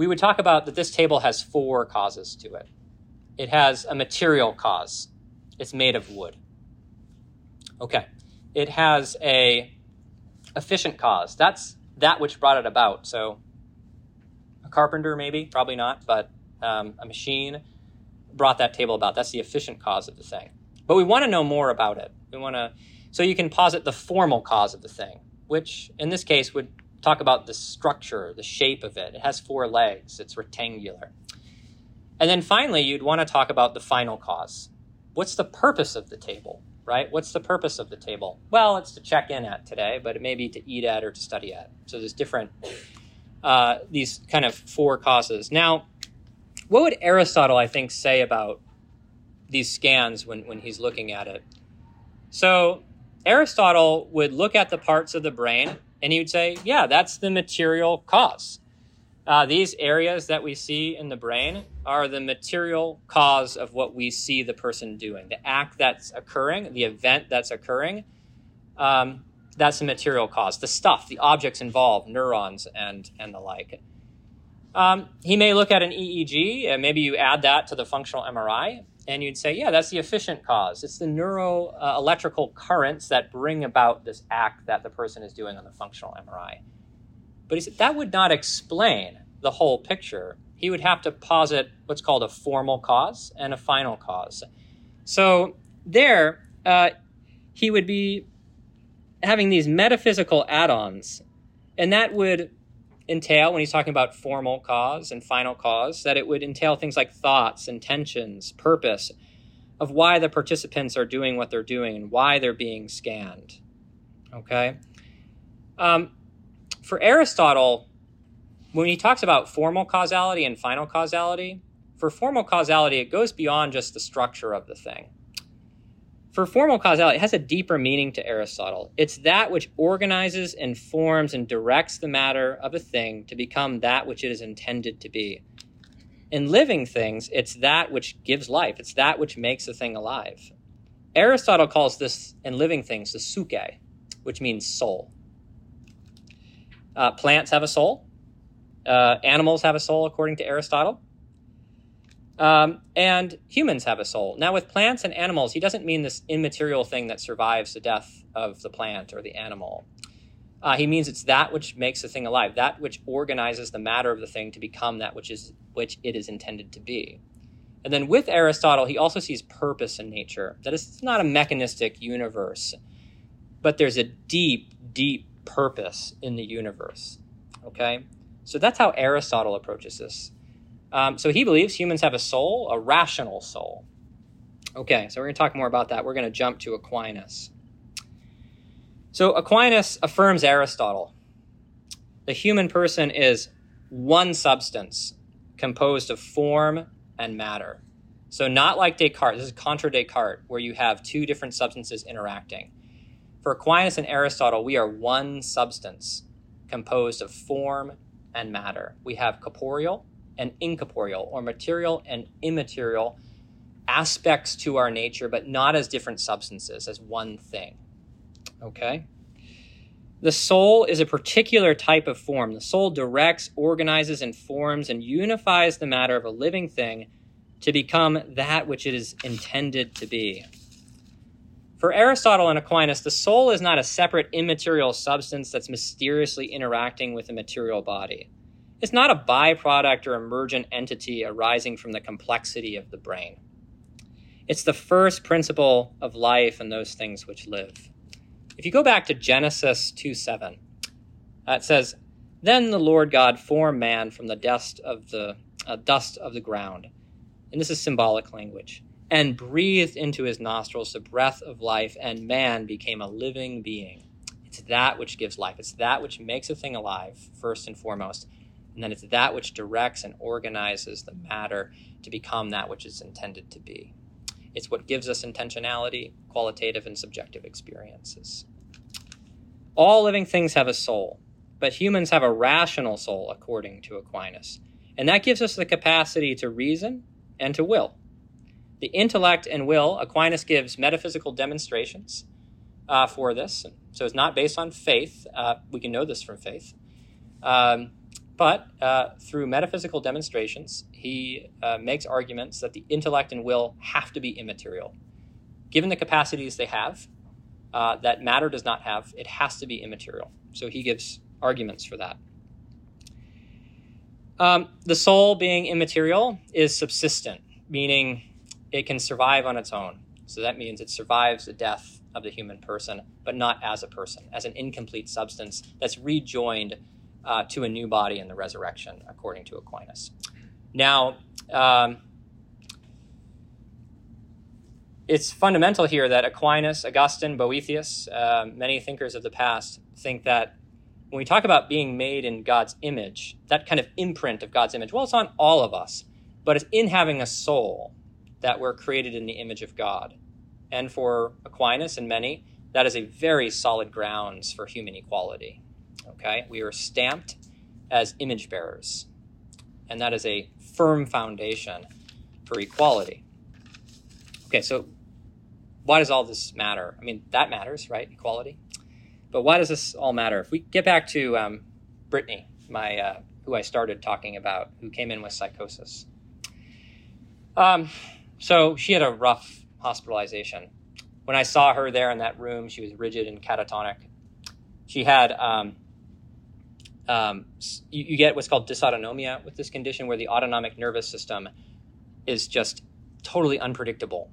Speaker 1: we would talk about that this table has four causes to it. It has a material cause. It's made of wood. Okay. It has a efficient cause. That's that which brought it about. So a carpenter, maybe, probably not, but um, a machine brought that table about. That's the efficient cause of the thing. But we want to know more about it. We want to, so you can posit the formal cause of the thing, which in this case would talk about the structure, the shape of it. It has four legs. It's rectangular. And then finally, you'd want to talk about the final cause. What's the purpose of the table, right? What's the purpose of the table? Well, it's to check in at today, but it may be to eat at or to study at. So there's different, uh, these kind of four causes. Now, what would Aristotle, I think, say about these scans when, when he's looking at it? So Aristotle would look at the parts of the brain and he would say, yeah, that's the material cause. Uh, these areas that we see in the brain are the material cause of what we see the person doing. The act that's occurring, the event that's occurring, um, that's the material cause. The stuff, the objects involved, neurons and, and the like. Um, he may look at an EEG, and maybe you add that to the functional MRI, and you'd say, yeah, that's the efficient cause. It's the neuro uh, currents that bring about this act that the person is doing on the functional MRI. But he said that would not explain the whole picture. He would have to posit what's called a formal cause and a final cause. So there, uh, he would be having these metaphysical add ons, and that would entail, when he's talking about formal cause and final cause, that it would entail things like thoughts, intentions, purpose of why the participants are doing what they're doing and why they're being scanned. Okay? Um, for Aristotle, when he talks about formal causality and final causality, for formal causality, it goes beyond just the structure of the thing. For formal causality, it has a deeper meaning to Aristotle. It's that which organizes, informs, and directs the matter of a thing to become that which it is intended to be. In living things, it's that which gives life, it's that which makes a thing alive. Aristotle calls this, in living things, the psyche, which means soul. Uh, plants have a soul. Uh, animals have a soul, according to Aristotle. Um, and humans have a soul. Now, with plants and animals, he doesn't mean this immaterial thing that survives the death of the plant or the animal. Uh, he means it's that which makes the thing alive, that which organizes the matter of the thing to become that which is which it is intended to be. And then with Aristotle, he also sees purpose in nature. That it's not a mechanistic universe, but there's a deep, deep purpose in the universe. Okay? So that's how Aristotle approaches this. Um, so he believes humans have a soul, a rational soul. Okay, so we're going to talk more about that. We're going to jump to Aquinas. So Aquinas affirms Aristotle. The human person is one substance composed of form and matter. So, not like Descartes, this is contra Descartes, where you have two different substances interacting. For Aquinas and Aristotle, we are one substance composed of form and matter. We have corporeal and incorporeal, or material and immaterial aspects to our nature, but not as different substances, as one thing. Okay? The soul is a particular type of form. The soul directs, organizes, informs, and unifies the matter of a living thing to become that which it is intended to be. For Aristotle and Aquinas, the soul is not a separate immaterial substance that's mysteriously interacting with a material body. It's not a byproduct or emergent entity arising from the complexity of the brain. It's the first principle of life and those things which live. If you go back to Genesis 2 7, uh, it says, Then the Lord God formed man from the dust of the uh, dust of the ground. And this is symbolic language and breathed into his nostrils the breath of life, and man became a living being. It's that which gives life. It's that which makes a thing alive, first and foremost. And then it's that which directs and organizes the matter to become that which is intended to be. It's what gives us intentionality, qualitative and subjective experiences. All living things have a soul. but humans have a rational soul, according to Aquinas. And that gives us the capacity to reason and to will. The intellect and will, Aquinas gives metaphysical demonstrations uh, for this. So it's not based on faith. Uh, we can know this from faith. Um, but uh, through metaphysical demonstrations, he uh, makes arguments that the intellect and will have to be immaterial. Given the capacities they have, uh, that matter does not have, it has to be immaterial. So he gives arguments for that. Um, the soul being immaterial is subsistent, meaning it can survive on its own. So that means it survives the death of the human person, but not as a person, as an incomplete substance that's rejoined uh, to a new body in the resurrection, according to Aquinas. Now, um, it's fundamental here that Aquinas, Augustine, Boethius, uh, many thinkers of the past think that when we talk about being made in God's image, that kind of imprint of God's image, well, it's on all of us, but it's in having a soul that we're created in the image of God. And for Aquinas and many, that is a very solid grounds for human equality. Okay? We are stamped as image bearers. And that is a firm foundation for equality. Okay, so why does all this matter? I mean, that matters, right? Equality. But why does this all matter? If we get back to um, Brittany, my uh, who I started talking about, who came in with psychosis. Um, so she had a rough hospitalization. When I saw her there in that room, she was rigid and catatonic. She had um, um, you, you, get what's called dysautonomia with this condition, where the autonomic nervous system is just totally unpredictable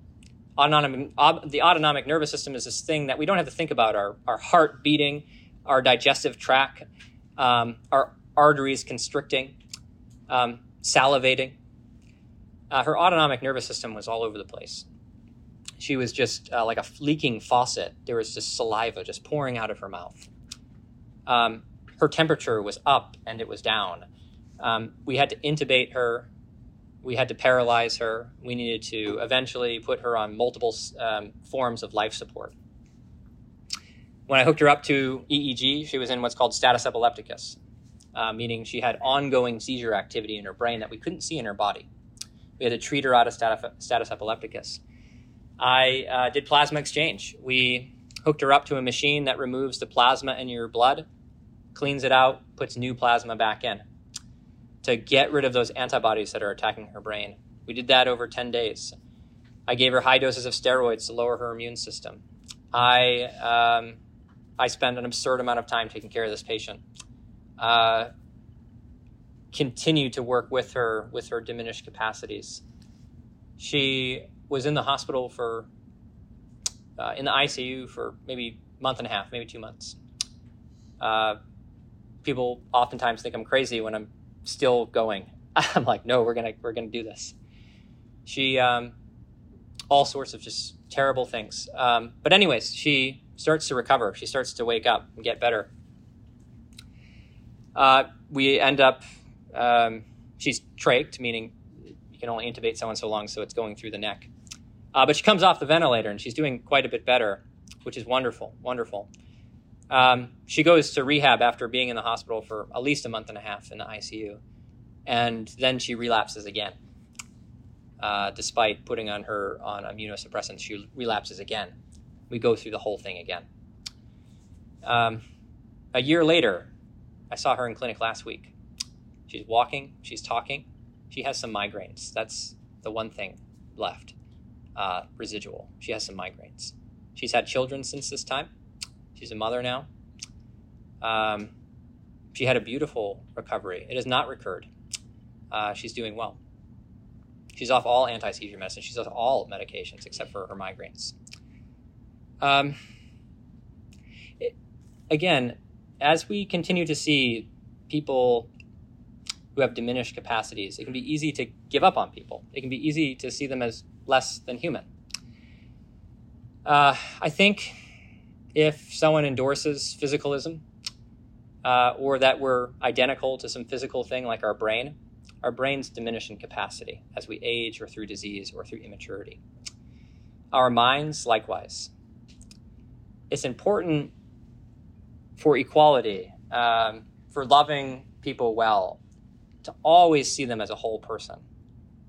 Speaker 1: autonomic, the autonomic nervous system is this thing that we don't have to think about our, our heart beating, our digestive tract, um, our arteries constricting, um, salivating. Uh, her autonomic nervous system was all over the place. She was just uh, like a leaking faucet. There was just saliva just pouring out of her mouth. Um, her temperature was up and it was down. Um, we had to intubate her we had to paralyze her. We needed to eventually put her on multiple um, forms of life support. When I hooked her up to EEG, she was in what's called status epilepticus, uh, meaning she had ongoing seizure activity in her brain that we couldn't see in her body. We had to treat her out of status, epilepticus. I uh, did plasma exchange. We hooked her up to a machine that removes the plasma in your blood, cleans it out, puts new plasma back in to get rid of those antibodies that are attacking her brain. We did that over 10 days. I gave her high doses of steroids to lower her immune system. I, um, I spent an absurd amount of time taking care of this patient. Uh, continued to work with her with her diminished capacities. She was in the hospital for, uh, in the ICU for maybe a month and a half, maybe two months. Uh, people oftentimes think I'm crazy when I'm still going. I'm like, no, we're gonna we're gonna do this. She um, all sorts of just terrible things. Um, but anyways, she starts to recover. She starts to wake up and get better. Uh, we end up um, she's trached, meaning you can only intubate someone so long, so it's going through the neck. Uh, but she comes off the ventilator and she's doing quite a bit better, which is wonderful, wonderful. Um, she goes to rehab after being in the hospital for at least a month and a half in the ICU. And then she relapses again. Uh, despite putting on her on immunosuppressants, she relapses again. We go through the whole thing again. Um, a year later, I saw her in clinic last week. She's walking, she's talking, she has some migraines. That's the one thing left uh, residual. She has some migraines. She's had children since this time. She's a mother now. Um, she had a beautiful recovery. It has not recurred. Uh, she's doing well. She's off all anti seizure medicine. She's off all medications except for her migraines. Um, it, again, as we continue to see people who have diminished capacities, it can be easy to give up on people. It can be easy to see them as less than human. Uh, I think if someone endorses physicalism uh, or that we're identical to some physical thing like our brain, our brains diminish in capacity as we age or through disease or through immaturity. Our minds, likewise. It's important for equality um, for loving people well to always see them as a whole person.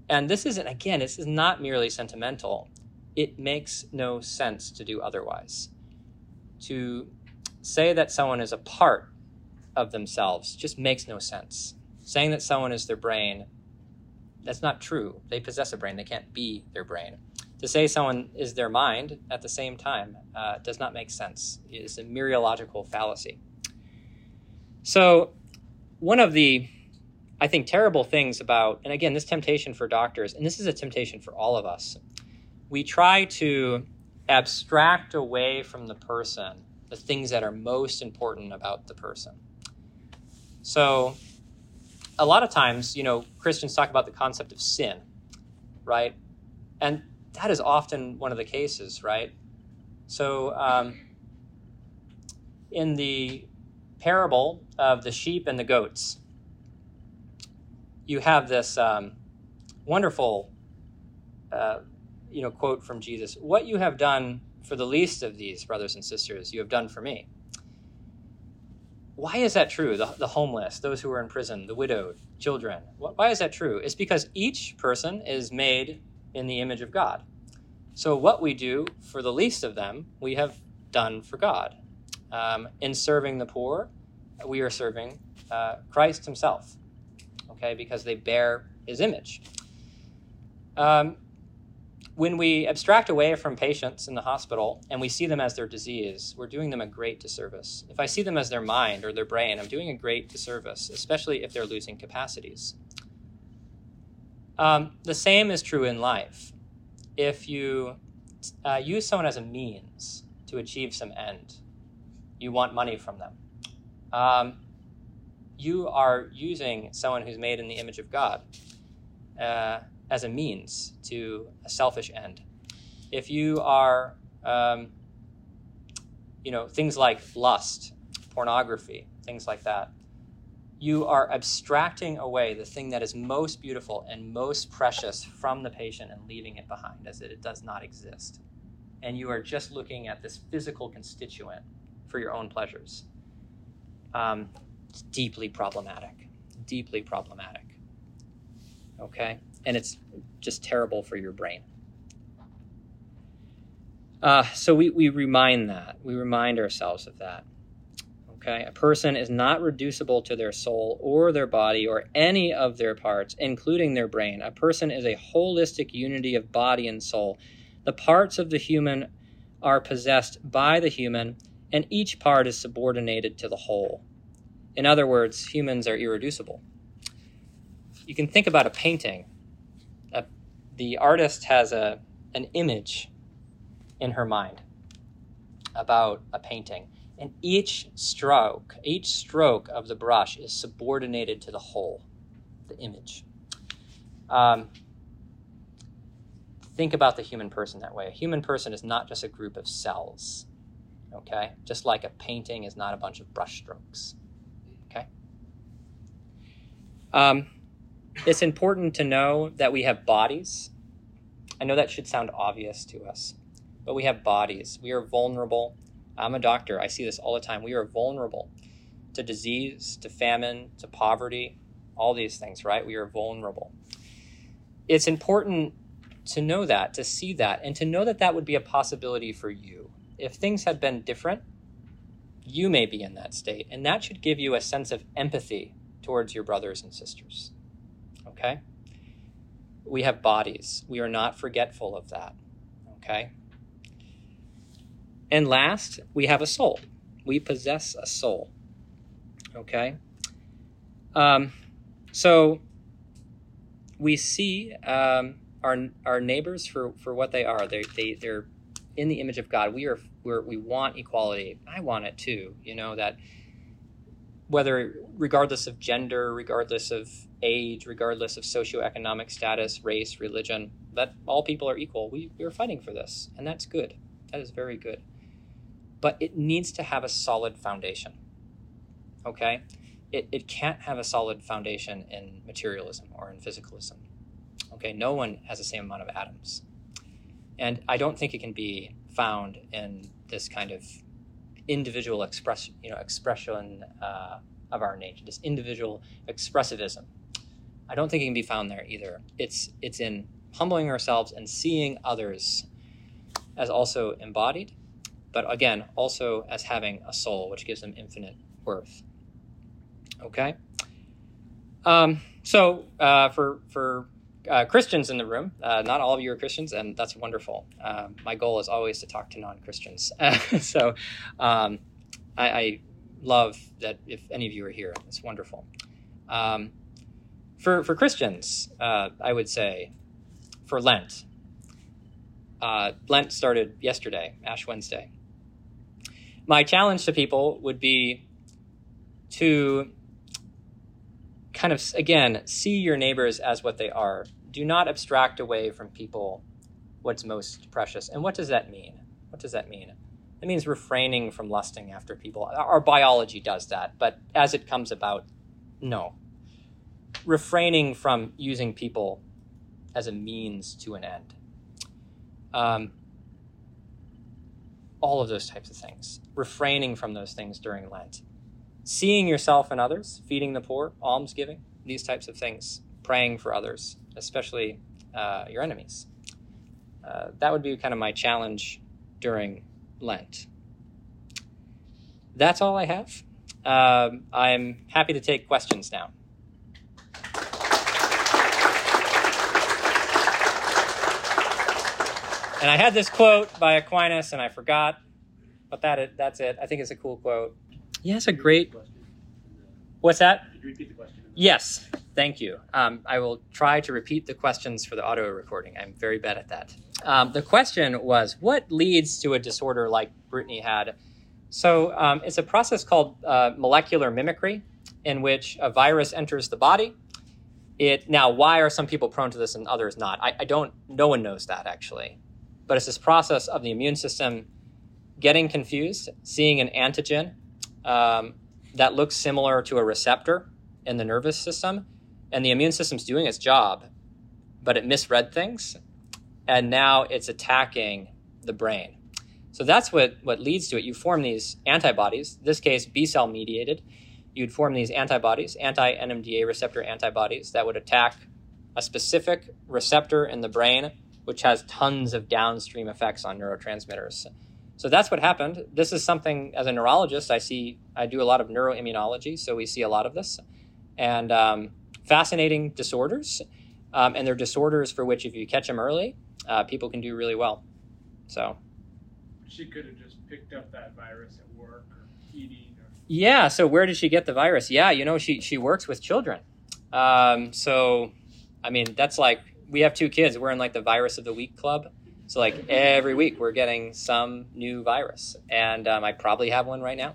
Speaker 1: And this isn't, again, this is not merely sentimental. It makes no sense to do otherwise. To say that someone is a part of themselves just makes no sense. Saying that someone is their brain, that's not true. They possess a brain, they can't be their brain. To say someone is their mind at the same time uh, does not make sense. It is a mereological fallacy. So, one of the, I think, terrible things about, and again, this temptation for doctors, and this is a temptation for all of us, we try to abstract away from the person the things that are most important about the person. So, a lot of times, you know, Christians talk about the concept of sin, right? And that is often one of the cases, right? So, um, in the parable of the sheep and the goats, you have this um, wonderful, uh, you know, quote from Jesus: "What you have done for the least of these brothers and sisters, you have done for me." Why is that true? The, the homeless, those who are in prison, the widowed, children. Why is that true? It's because each person is made in the image of God. So, what we do for the least of them, we have done for God. Um, in serving the poor, we are serving uh, Christ Himself, okay, because they bear His image. Um, when we abstract away from patients in the hospital and we see them as their disease, we're doing them a great disservice. If I see them as their mind or their brain, I'm doing a great disservice, especially if they're losing capacities. Um, the same is true in life. If you uh, use someone as a means to achieve some end, you want money from them. Um, you are using someone who's made in the image of God. Uh, as a means to a selfish end. If you are, um, you know, things like lust, pornography, things like that, you are abstracting away the thing that is most beautiful and most precious from the patient and leaving it behind as it does not exist. And you are just looking at this physical constituent for your own pleasures. Um, it's deeply problematic. Deeply problematic. Okay? And it's just terrible for your brain. Uh, so we, we remind that. We remind ourselves of that. Okay? A person is not reducible to their soul or their body or any of their parts, including their brain. A person is a holistic unity of body and soul. The parts of the human are possessed by the human, and each part is subordinated to the whole. In other words, humans are irreducible. You can think about a painting the artist has a an image in her mind about a painting and each stroke each stroke of the brush is subordinated to the whole the image. Um, think about the human person that way. A human person is not just a group of cells okay? Just like a painting is not a bunch of brush strokes okay? Um, it's important to know that we have bodies. I know that should sound obvious to us, but we have bodies. We are vulnerable. I'm a doctor. I see this all the time. We are vulnerable to disease, to famine, to poverty, all these things, right? We are vulnerable. It's important to know that, to see that, and to know that that would be a possibility for you. If things had been different, you may be in that state, and that should give you a sense of empathy towards your brothers and sisters okay? We have bodies. We are not forgetful of that, okay? And last, we have a soul. We possess a soul, okay? Um, so we see um, our our neighbors for, for what they are. They they they're in the image of God. We are we're, we want equality. I want it too. You know that whether regardless of gender, regardless of age, regardless of socioeconomic status, race, religion, that all people are equal. We, we are fighting for this, and that's good. That is very good. But it needs to have a solid foundation. Okay? It, it can't have a solid foundation in materialism or in physicalism. Okay? No one has the same amount of atoms. And I don't think it can be found in this kind of individual express, you know, expression uh, of our nature, this individual expressivism. I don't think it can be found there either. It's it's in humbling ourselves and seeing others as also embodied, but again, also as having a soul, which gives them infinite worth. Okay. Um, so uh, for for uh, Christians in the room, uh, not all of you are Christians, and that's wonderful. Um, my goal is always to talk to non Christians. so um, I, I, love that if any of you are here, it's wonderful. Um, for for Christians, uh, I would say for Lent. Uh, Lent started yesterday, Ash Wednesday. My challenge to people would be to kind of, again, see your neighbors as what they are. Do not abstract away from people what's most precious. And what does that mean? What does that mean? It means refraining from lusting after people. Our biology does that, but as it comes about, no. Refraining from using people as a means to an end. Um, all of those types of things. Refraining from those things during Lent. Seeing yourself and others, feeding the poor, almsgiving, these types of things. Praying for others, especially uh, your enemies. Uh, that would be kind of my challenge during Lent. That's all I have. Um, I'm happy to take questions now. And I had this quote by Aquinas, and I forgot, but that it, that's it. I think it's a cool quote. Yeah, it's a great. What's that? Yes, thank you. Um, I will try to repeat the questions for the audio recording. I'm very bad at that. Um, the question was, what leads to a disorder like Brittany had? So um, it's a process called uh, molecular mimicry, in which a virus enters the body. It now, why are some people prone to this and others not? I, I don't. No one knows that actually but it's this process of the immune system getting confused, seeing an antigen um, that looks similar to a receptor in the nervous system, and the immune system's doing its job, but it misread things, and now it's attacking the brain. So that's what, what leads to it. You form these antibodies, in this case, B cell mediated. You'd form these antibodies, anti NMDA receptor antibodies, that would attack a specific receptor in the brain which has tons of downstream effects on neurotransmitters. So that's what happened. This is something, as a neurologist, I see, I do a lot of neuroimmunology, so we see a lot of this. And um, fascinating disorders. Um, and they're disorders for which, if you catch them early, uh, people can do really well. So.
Speaker 2: She could have just picked up that virus at work or eating. Or...
Speaker 1: Yeah. So where did she get the virus? Yeah, you know, she she works with children. Um, so, I mean, that's like we have two kids. We're in like the virus of the week club. So like every week we're getting some new virus, and um, I probably have one right now.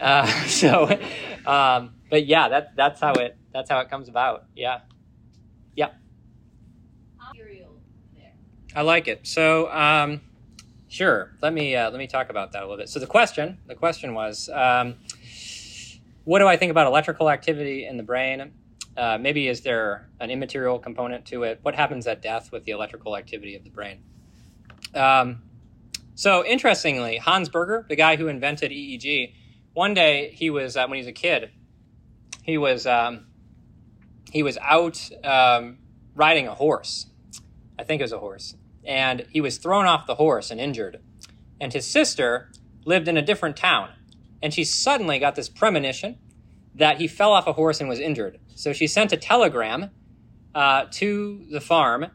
Speaker 1: Uh, so, um, but yeah, that that's how it that's how it comes about. Yeah, yeah. I like it. So, um, sure. Let me uh, let me talk about that a little bit. So the question the question was, um, what do I think about electrical activity in the brain? Uh, maybe is there an immaterial component to it? What happens at death with the electrical activity of the brain? Um, so interestingly, Hans Berger, the guy who invented EEG, one day he was uh, when he was a kid, he was um, he was out um, riding a horse. I think it was a horse, and he was thrown off the horse and injured. And his sister lived in a different town, and she suddenly got this premonition that he fell off a horse and was injured. So she sent a telegram uh, to the farm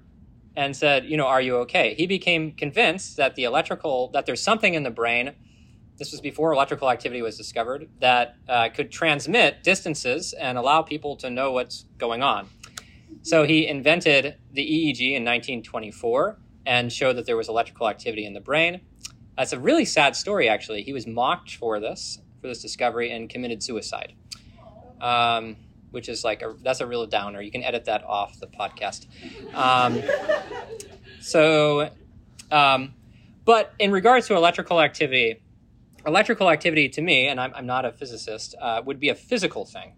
Speaker 1: and said, you know, are you okay? He became convinced that the electrical, that there's something in the brain, this was before electrical activity was discovered, that uh, could transmit distances and allow people to know what's going on. So he invented the EEG in 1924 and showed that there was electrical activity in the brain. That's a really sad story, actually. He was mocked for this, for this discovery, and committed suicide. Um, which is like a, that's a real downer. You can edit that off the podcast. Um, so, um, but in regards to electrical activity, electrical activity to me, and I'm, I'm not a physicist, uh, would be a physical thing.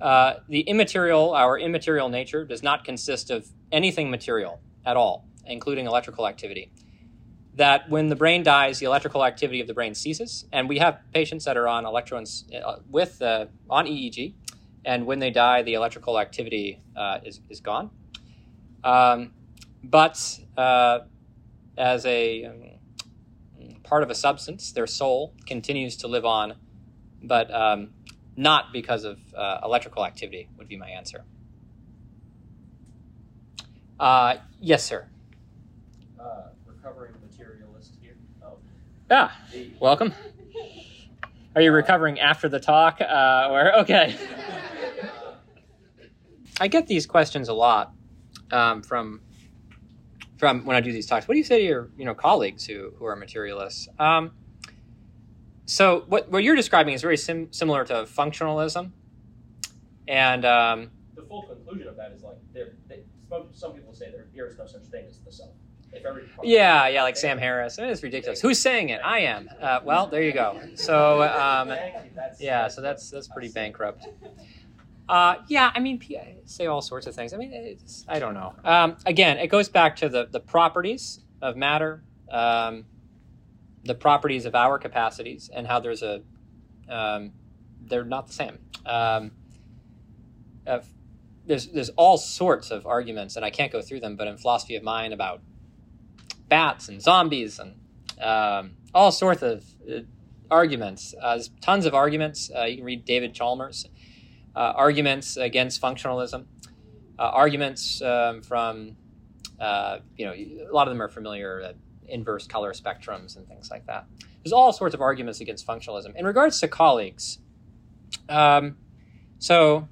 Speaker 1: Uh, the immaterial, our immaterial nature, does not consist of anything material at all, including electrical activity. That when the brain dies, the electrical activity of the brain ceases, and we have patients that are on electrodes uh, with uh, on EEG, and when they die, the electrical activity uh, is is gone. Um, but uh, as a um, part of a substance, their soul continues to live on, but um, not because of uh, electrical activity. Would be my answer. Uh, yes, sir.
Speaker 3: Uh, recovering materialist here. Oh.
Speaker 1: Ah, welcome. Are you recovering after the talk? Uh, or okay. I get these questions a lot um, from from when I do these talks. What do you say to your you know colleagues who who are materialists? Um, so what what you're describing is very sim- similar to functionalism, and um,
Speaker 3: The full conclusion of that is like there. Some people say there, there is no such thing as the self.
Speaker 1: Yeah, yeah, like Sam Harris. I mean, it's ridiculous. Who's saying it? I am. Uh, well, there you go. So um,
Speaker 3: Thank you. That's,
Speaker 1: yeah, so that's that's pretty bankrupt. Uh, yeah, I mean, say all sorts of things. I mean, it's, I don't know. Um, again, it goes back to the the properties of matter, um, the properties of our capacities, and how there's a um, they're not the same. Um, uh, there's there's all sorts of arguments, and I can't go through them. But in philosophy of mind, about bats and zombies and um, all sorts of uh, arguments. Uh, there's tons of arguments. Uh, you can read David Chalmers uh, arguments against functionalism, uh, arguments um, from, uh, you know, a lot of them are familiar, inverse color spectrums and things like that. There's all sorts of arguments against functionalism. In regards to colleagues, um, so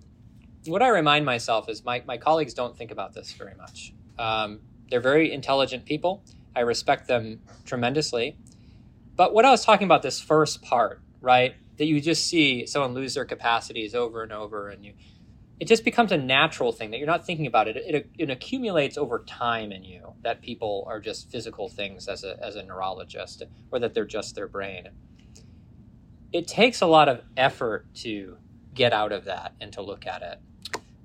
Speaker 1: what I remind myself is my, my colleagues don't think about this very much. Um, they're very intelligent people. I respect them tremendously. But what I was talking about, this first part, right? that you just see someone lose their capacities over and over and you it just becomes a natural thing that you're not thinking about it. It, it, it accumulates over time in you that people are just physical things as a, as a neurologist or that they're just their brain. It takes a lot of effort to get out of that and to look at it.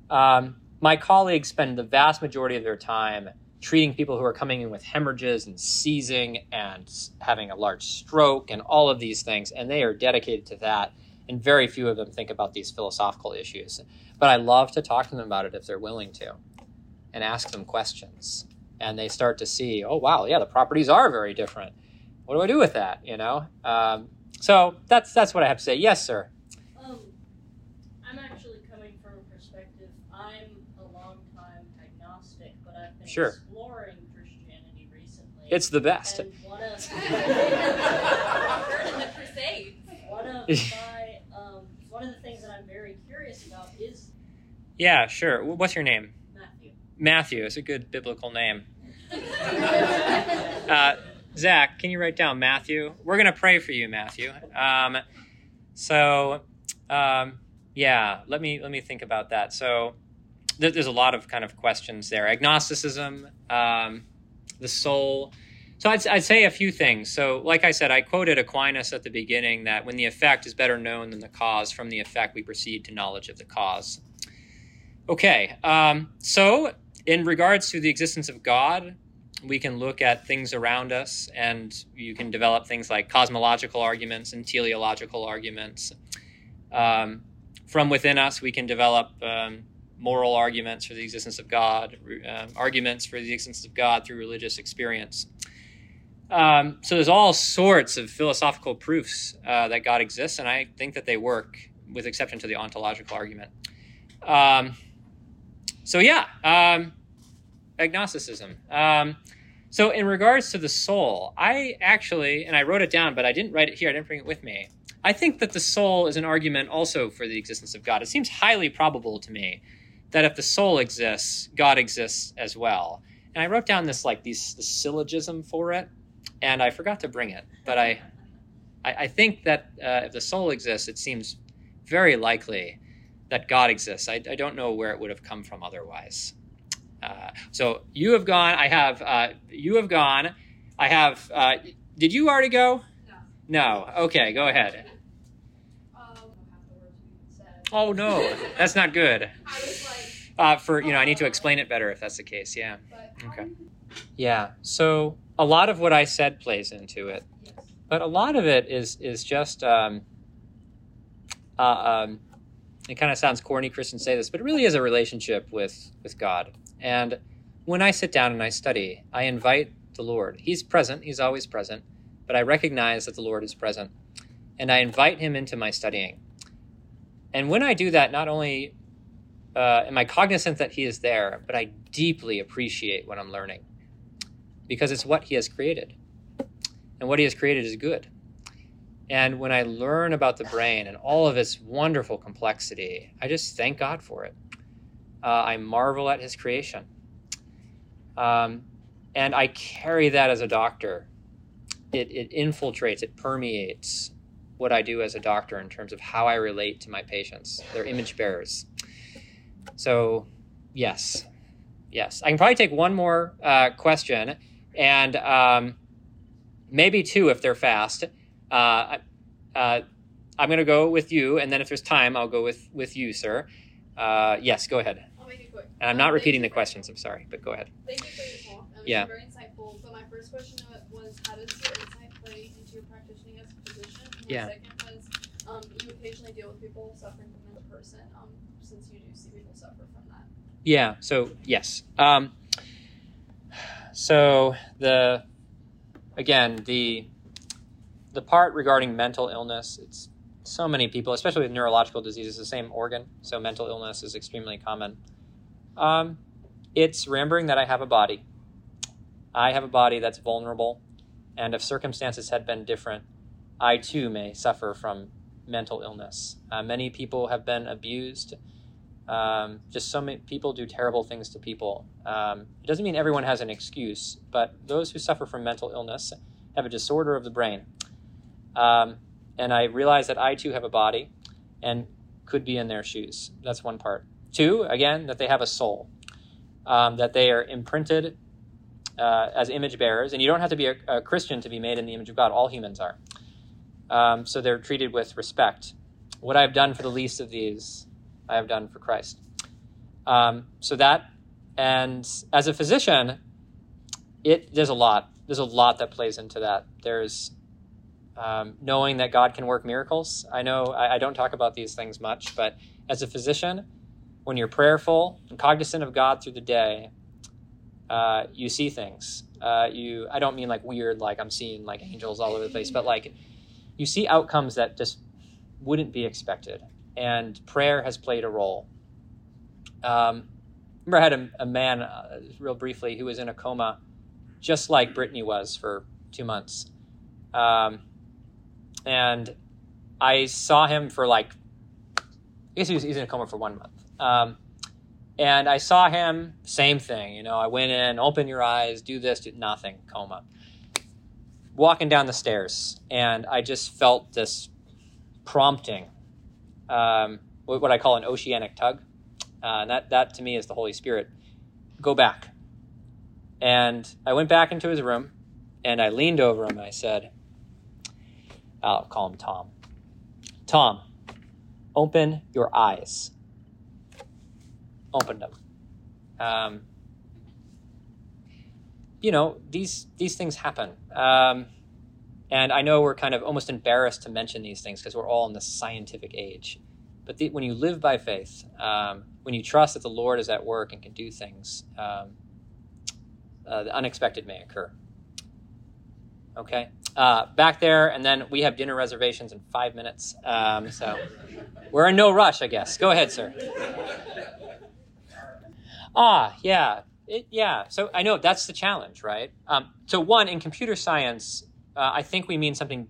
Speaker 1: Um, my colleagues spend the vast majority of their time treating people who are coming in with hemorrhages and seizing and having a large stroke and all of these things, and they are dedicated to that. And very few of them think about these philosophical issues. But I love to talk to them about it if they're willing to and ask them questions. And they start to see, oh, wow, yeah, the properties are very different. What do I do with that? You know? Um, so that's, that's what I have to say. Yes, sir.
Speaker 4: Um,
Speaker 1: It's the best.
Speaker 4: And one of
Speaker 5: the Crusades.
Speaker 4: one of my um, one of the things that I'm very curious about is
Speaker 1: Yeah, sure. What's your name?
Speaker 4: Matthew.
Speaker 1: Matthew is a good biblical name. Uh, Zach, can you write down Matthew? We're going to pray for you, Matthew. Um, so, um, yeah, let me let me think about that. So, th- there's a lot of kind of questions there. Agnosticism, um, the soul. So I'd, I'd say a few things. So, like I said, I quoted Aquinas at the beginning that when the effect is better known than the cause, from the effect we proceed to knowledge of the cause. Okay, um, so in regards to the existence of God, we can look at things around us and you can develop things like cosmological arguments and teleological arguments. Um, from within us, we can develop um, moral arguments for the existence of God, um, arguments for the existence of God through religious experience. Um, so there's all sorts of philosophical proofs uh, that God exists, and I think that they work, with exception to the ontological argument. Um, so yeah, um, agnosticism. Um, so in regards to the soul, I actually, and I wrote it down, but I didn't write it here. I didn't bring it with me. I think that the soul is an argument also for the existence of God. It seems highly probable to me that if the soul exists, God exists as well. And I wrote down this like these the syllogism for it, and I forgot to bring it. But I, I, I think that uh, if the soul exists, it seems very likely that God exists. I, I don't know where it would have come from otherwise. Uh, so you have gone. I have. Uh, you have gone. I have. Uh, did you already go?
Speaker 5: No.
Speaker 1: No. Okay. Go ahead.
Speaker 5: Um, half the words we said.
Speaker 1: Oh no, that's not good.
Speaker 5: I was like,
Speaker 1: Uh, for you know, I need to explain it better if that's the case. Yeah. Okay. Yeah. So a lot of what I said plays into it, but a lot of it is is just. Um, uh, um, it kind of sounds corny, Christians say this, but it really is a relationship with with God. And when I sit down and I study, I invite the Lord. He's present. He's always present, but I recognize that the Lord is present, and I invite Him into my studying. And when I do that, not only uh, am I cognizant that He is there, but I deeply appreciate what I'm learning because it's what He has created. And what He has created is good. And when I learn about the brain and all of its wonderful complexity, I just thank God for it. Uh, I marvel at His creation. Um, and I carry that as a doctor. It, it infiltrates, it permeates what I do as a doctor in terms of how I relate to my patients. They're image bearers. So, yes, yes. I can probably take one more uh, question and um, maybe two if they're fast. Uh, uh, I'm going to go with you, and then if there's time, I'll go with, with you, sir. Uh, yes, go ahead.
Speaker 5: I'll make it quick.
Speaker 1: And I'm
Speaker 5: Um,
Speaker 1: not
Speaker 5: thank
Speaker 1: repeating the questions. I'm sorry, but go ahead.
Speaker 5: Thank you for your talk. Um,
Speaker 1: Yeah.
Speaker 5: Very insightful. But my first question was, how does your insight play into your practicing as a physician? And
Speaker 1: Yeah.
Speaker 5: second was, um, you occasionally deal with people suffering from mental person, um, since you do see people suffer from that.
Speaker 1: Yeah. So yes. Um, so the again the the part regarding mental illness. It's so many people, especially with neurological diseases, the same organ. So mental illness is extremely common. Um, it's remembering that I have a body. I have a body that's vulnerable, and if circumstances had been different, I too may suffer from mental illness. Uh, many people have been abused. Um, just so many people do terrible things to people. Um, it doesn't mean everyone has an excuse, but those who suffer from mental illness have a disorder of the brain. Um, and I realize that I too have a body and could be in their shoes. That's one part. Two, again, that they have a soul, um, that they are imprinted uh, as image bearers. And you don't have to be a, a Christian to be made in the image of God, all humans are. Um, so they're treated with respect. What I've done for the least of these, I have done for Christ. Um, so that, and as a physician, it there's a lot. There's a lot that plays into that. There's um, knowing that God can work miracles. I know I, I don't talk about these things much, but as a physician, when you're prayerful and cognizant of God through the day, uh, you see things. Uh, you I don't mean like weird, like I'm seeing like angels all over the place, but like you see outcomes that just wouldn't be expected and prayer has played a role. Um, remember, I had a, a man, uh, real briefly, who was in a coma, just like Brittany was for two months. Um, and I saw him for like, I guess he was, he was in a coma for one month. Um, and I saw him, same thing, you know, I went in, open your eyes, do this, do nothing, coma. Walking down the stairs, and I just felt this prompting um, what I call an oceanic tug. Uh, and that, that to me is the Holy Spirit. Go back. And I went back into his room and I leaned over him and I said, I'll call him Tom. Tom, open your eyes. Opened them. Um, you know, these, these things happen. Um, and I know we're kind of almost embarrassed to mention these things because we're all in the scientific age. But the, when you live by faith, um, when you trust that the Lord is at work and can do things, um, uh, the unexpected may occur. Okay? Uh, back there, and then we have dinner reservations in five minutes. Um, so we're in no rush, I guess. Go ahead, sir. Ah, yeah. It, yeah. So I know that's the challenge, right? Um, so, one, in computer science, uh, I think we mean something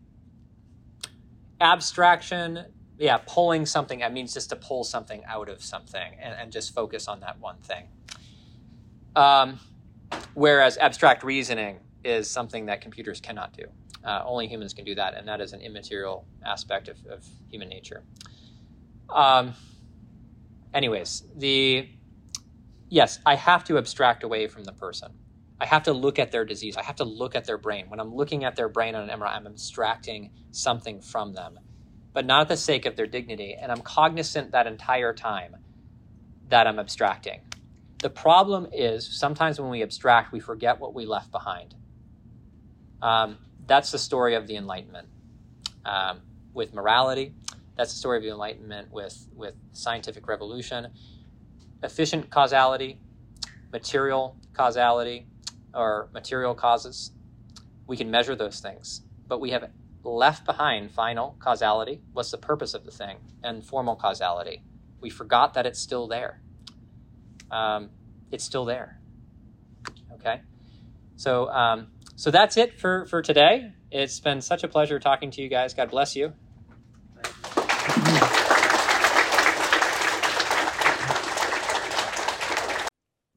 Speaker 1: abstraction. Yeah, pulling something. That means just to pull something out of something and, and just focus on that one thing. Um, whereas abstract reasoning is something that computers cannot do. Uh, only humans can do that, and that is an immaterial aspect of, of human nature. Um, anyways, the yes, I have to abstract away from the person. I have to look at their disease. I have to look at their brain. When I'm looking at their brain on an MRI, I'm abstracting something from them, but not at the sake of their dignity. And I'm cognizant that entire time that I'm abstracting. The problem is sometimes when we abstract, we forget what we left behind. Um, that's the story of the Enlightenment um, with morality. That's the story of the Enlightenment with, with scientific revolution. Efficient causality, material causality, or material causes. We can measure those things, but we have left behind final causality. What's the purpose of the thing? And formal causality. We forgot that it's still there. Um, it's still there. Okay? So, um, so that's it for, for today. It's been such a pleasure talking to you guys. God bless you.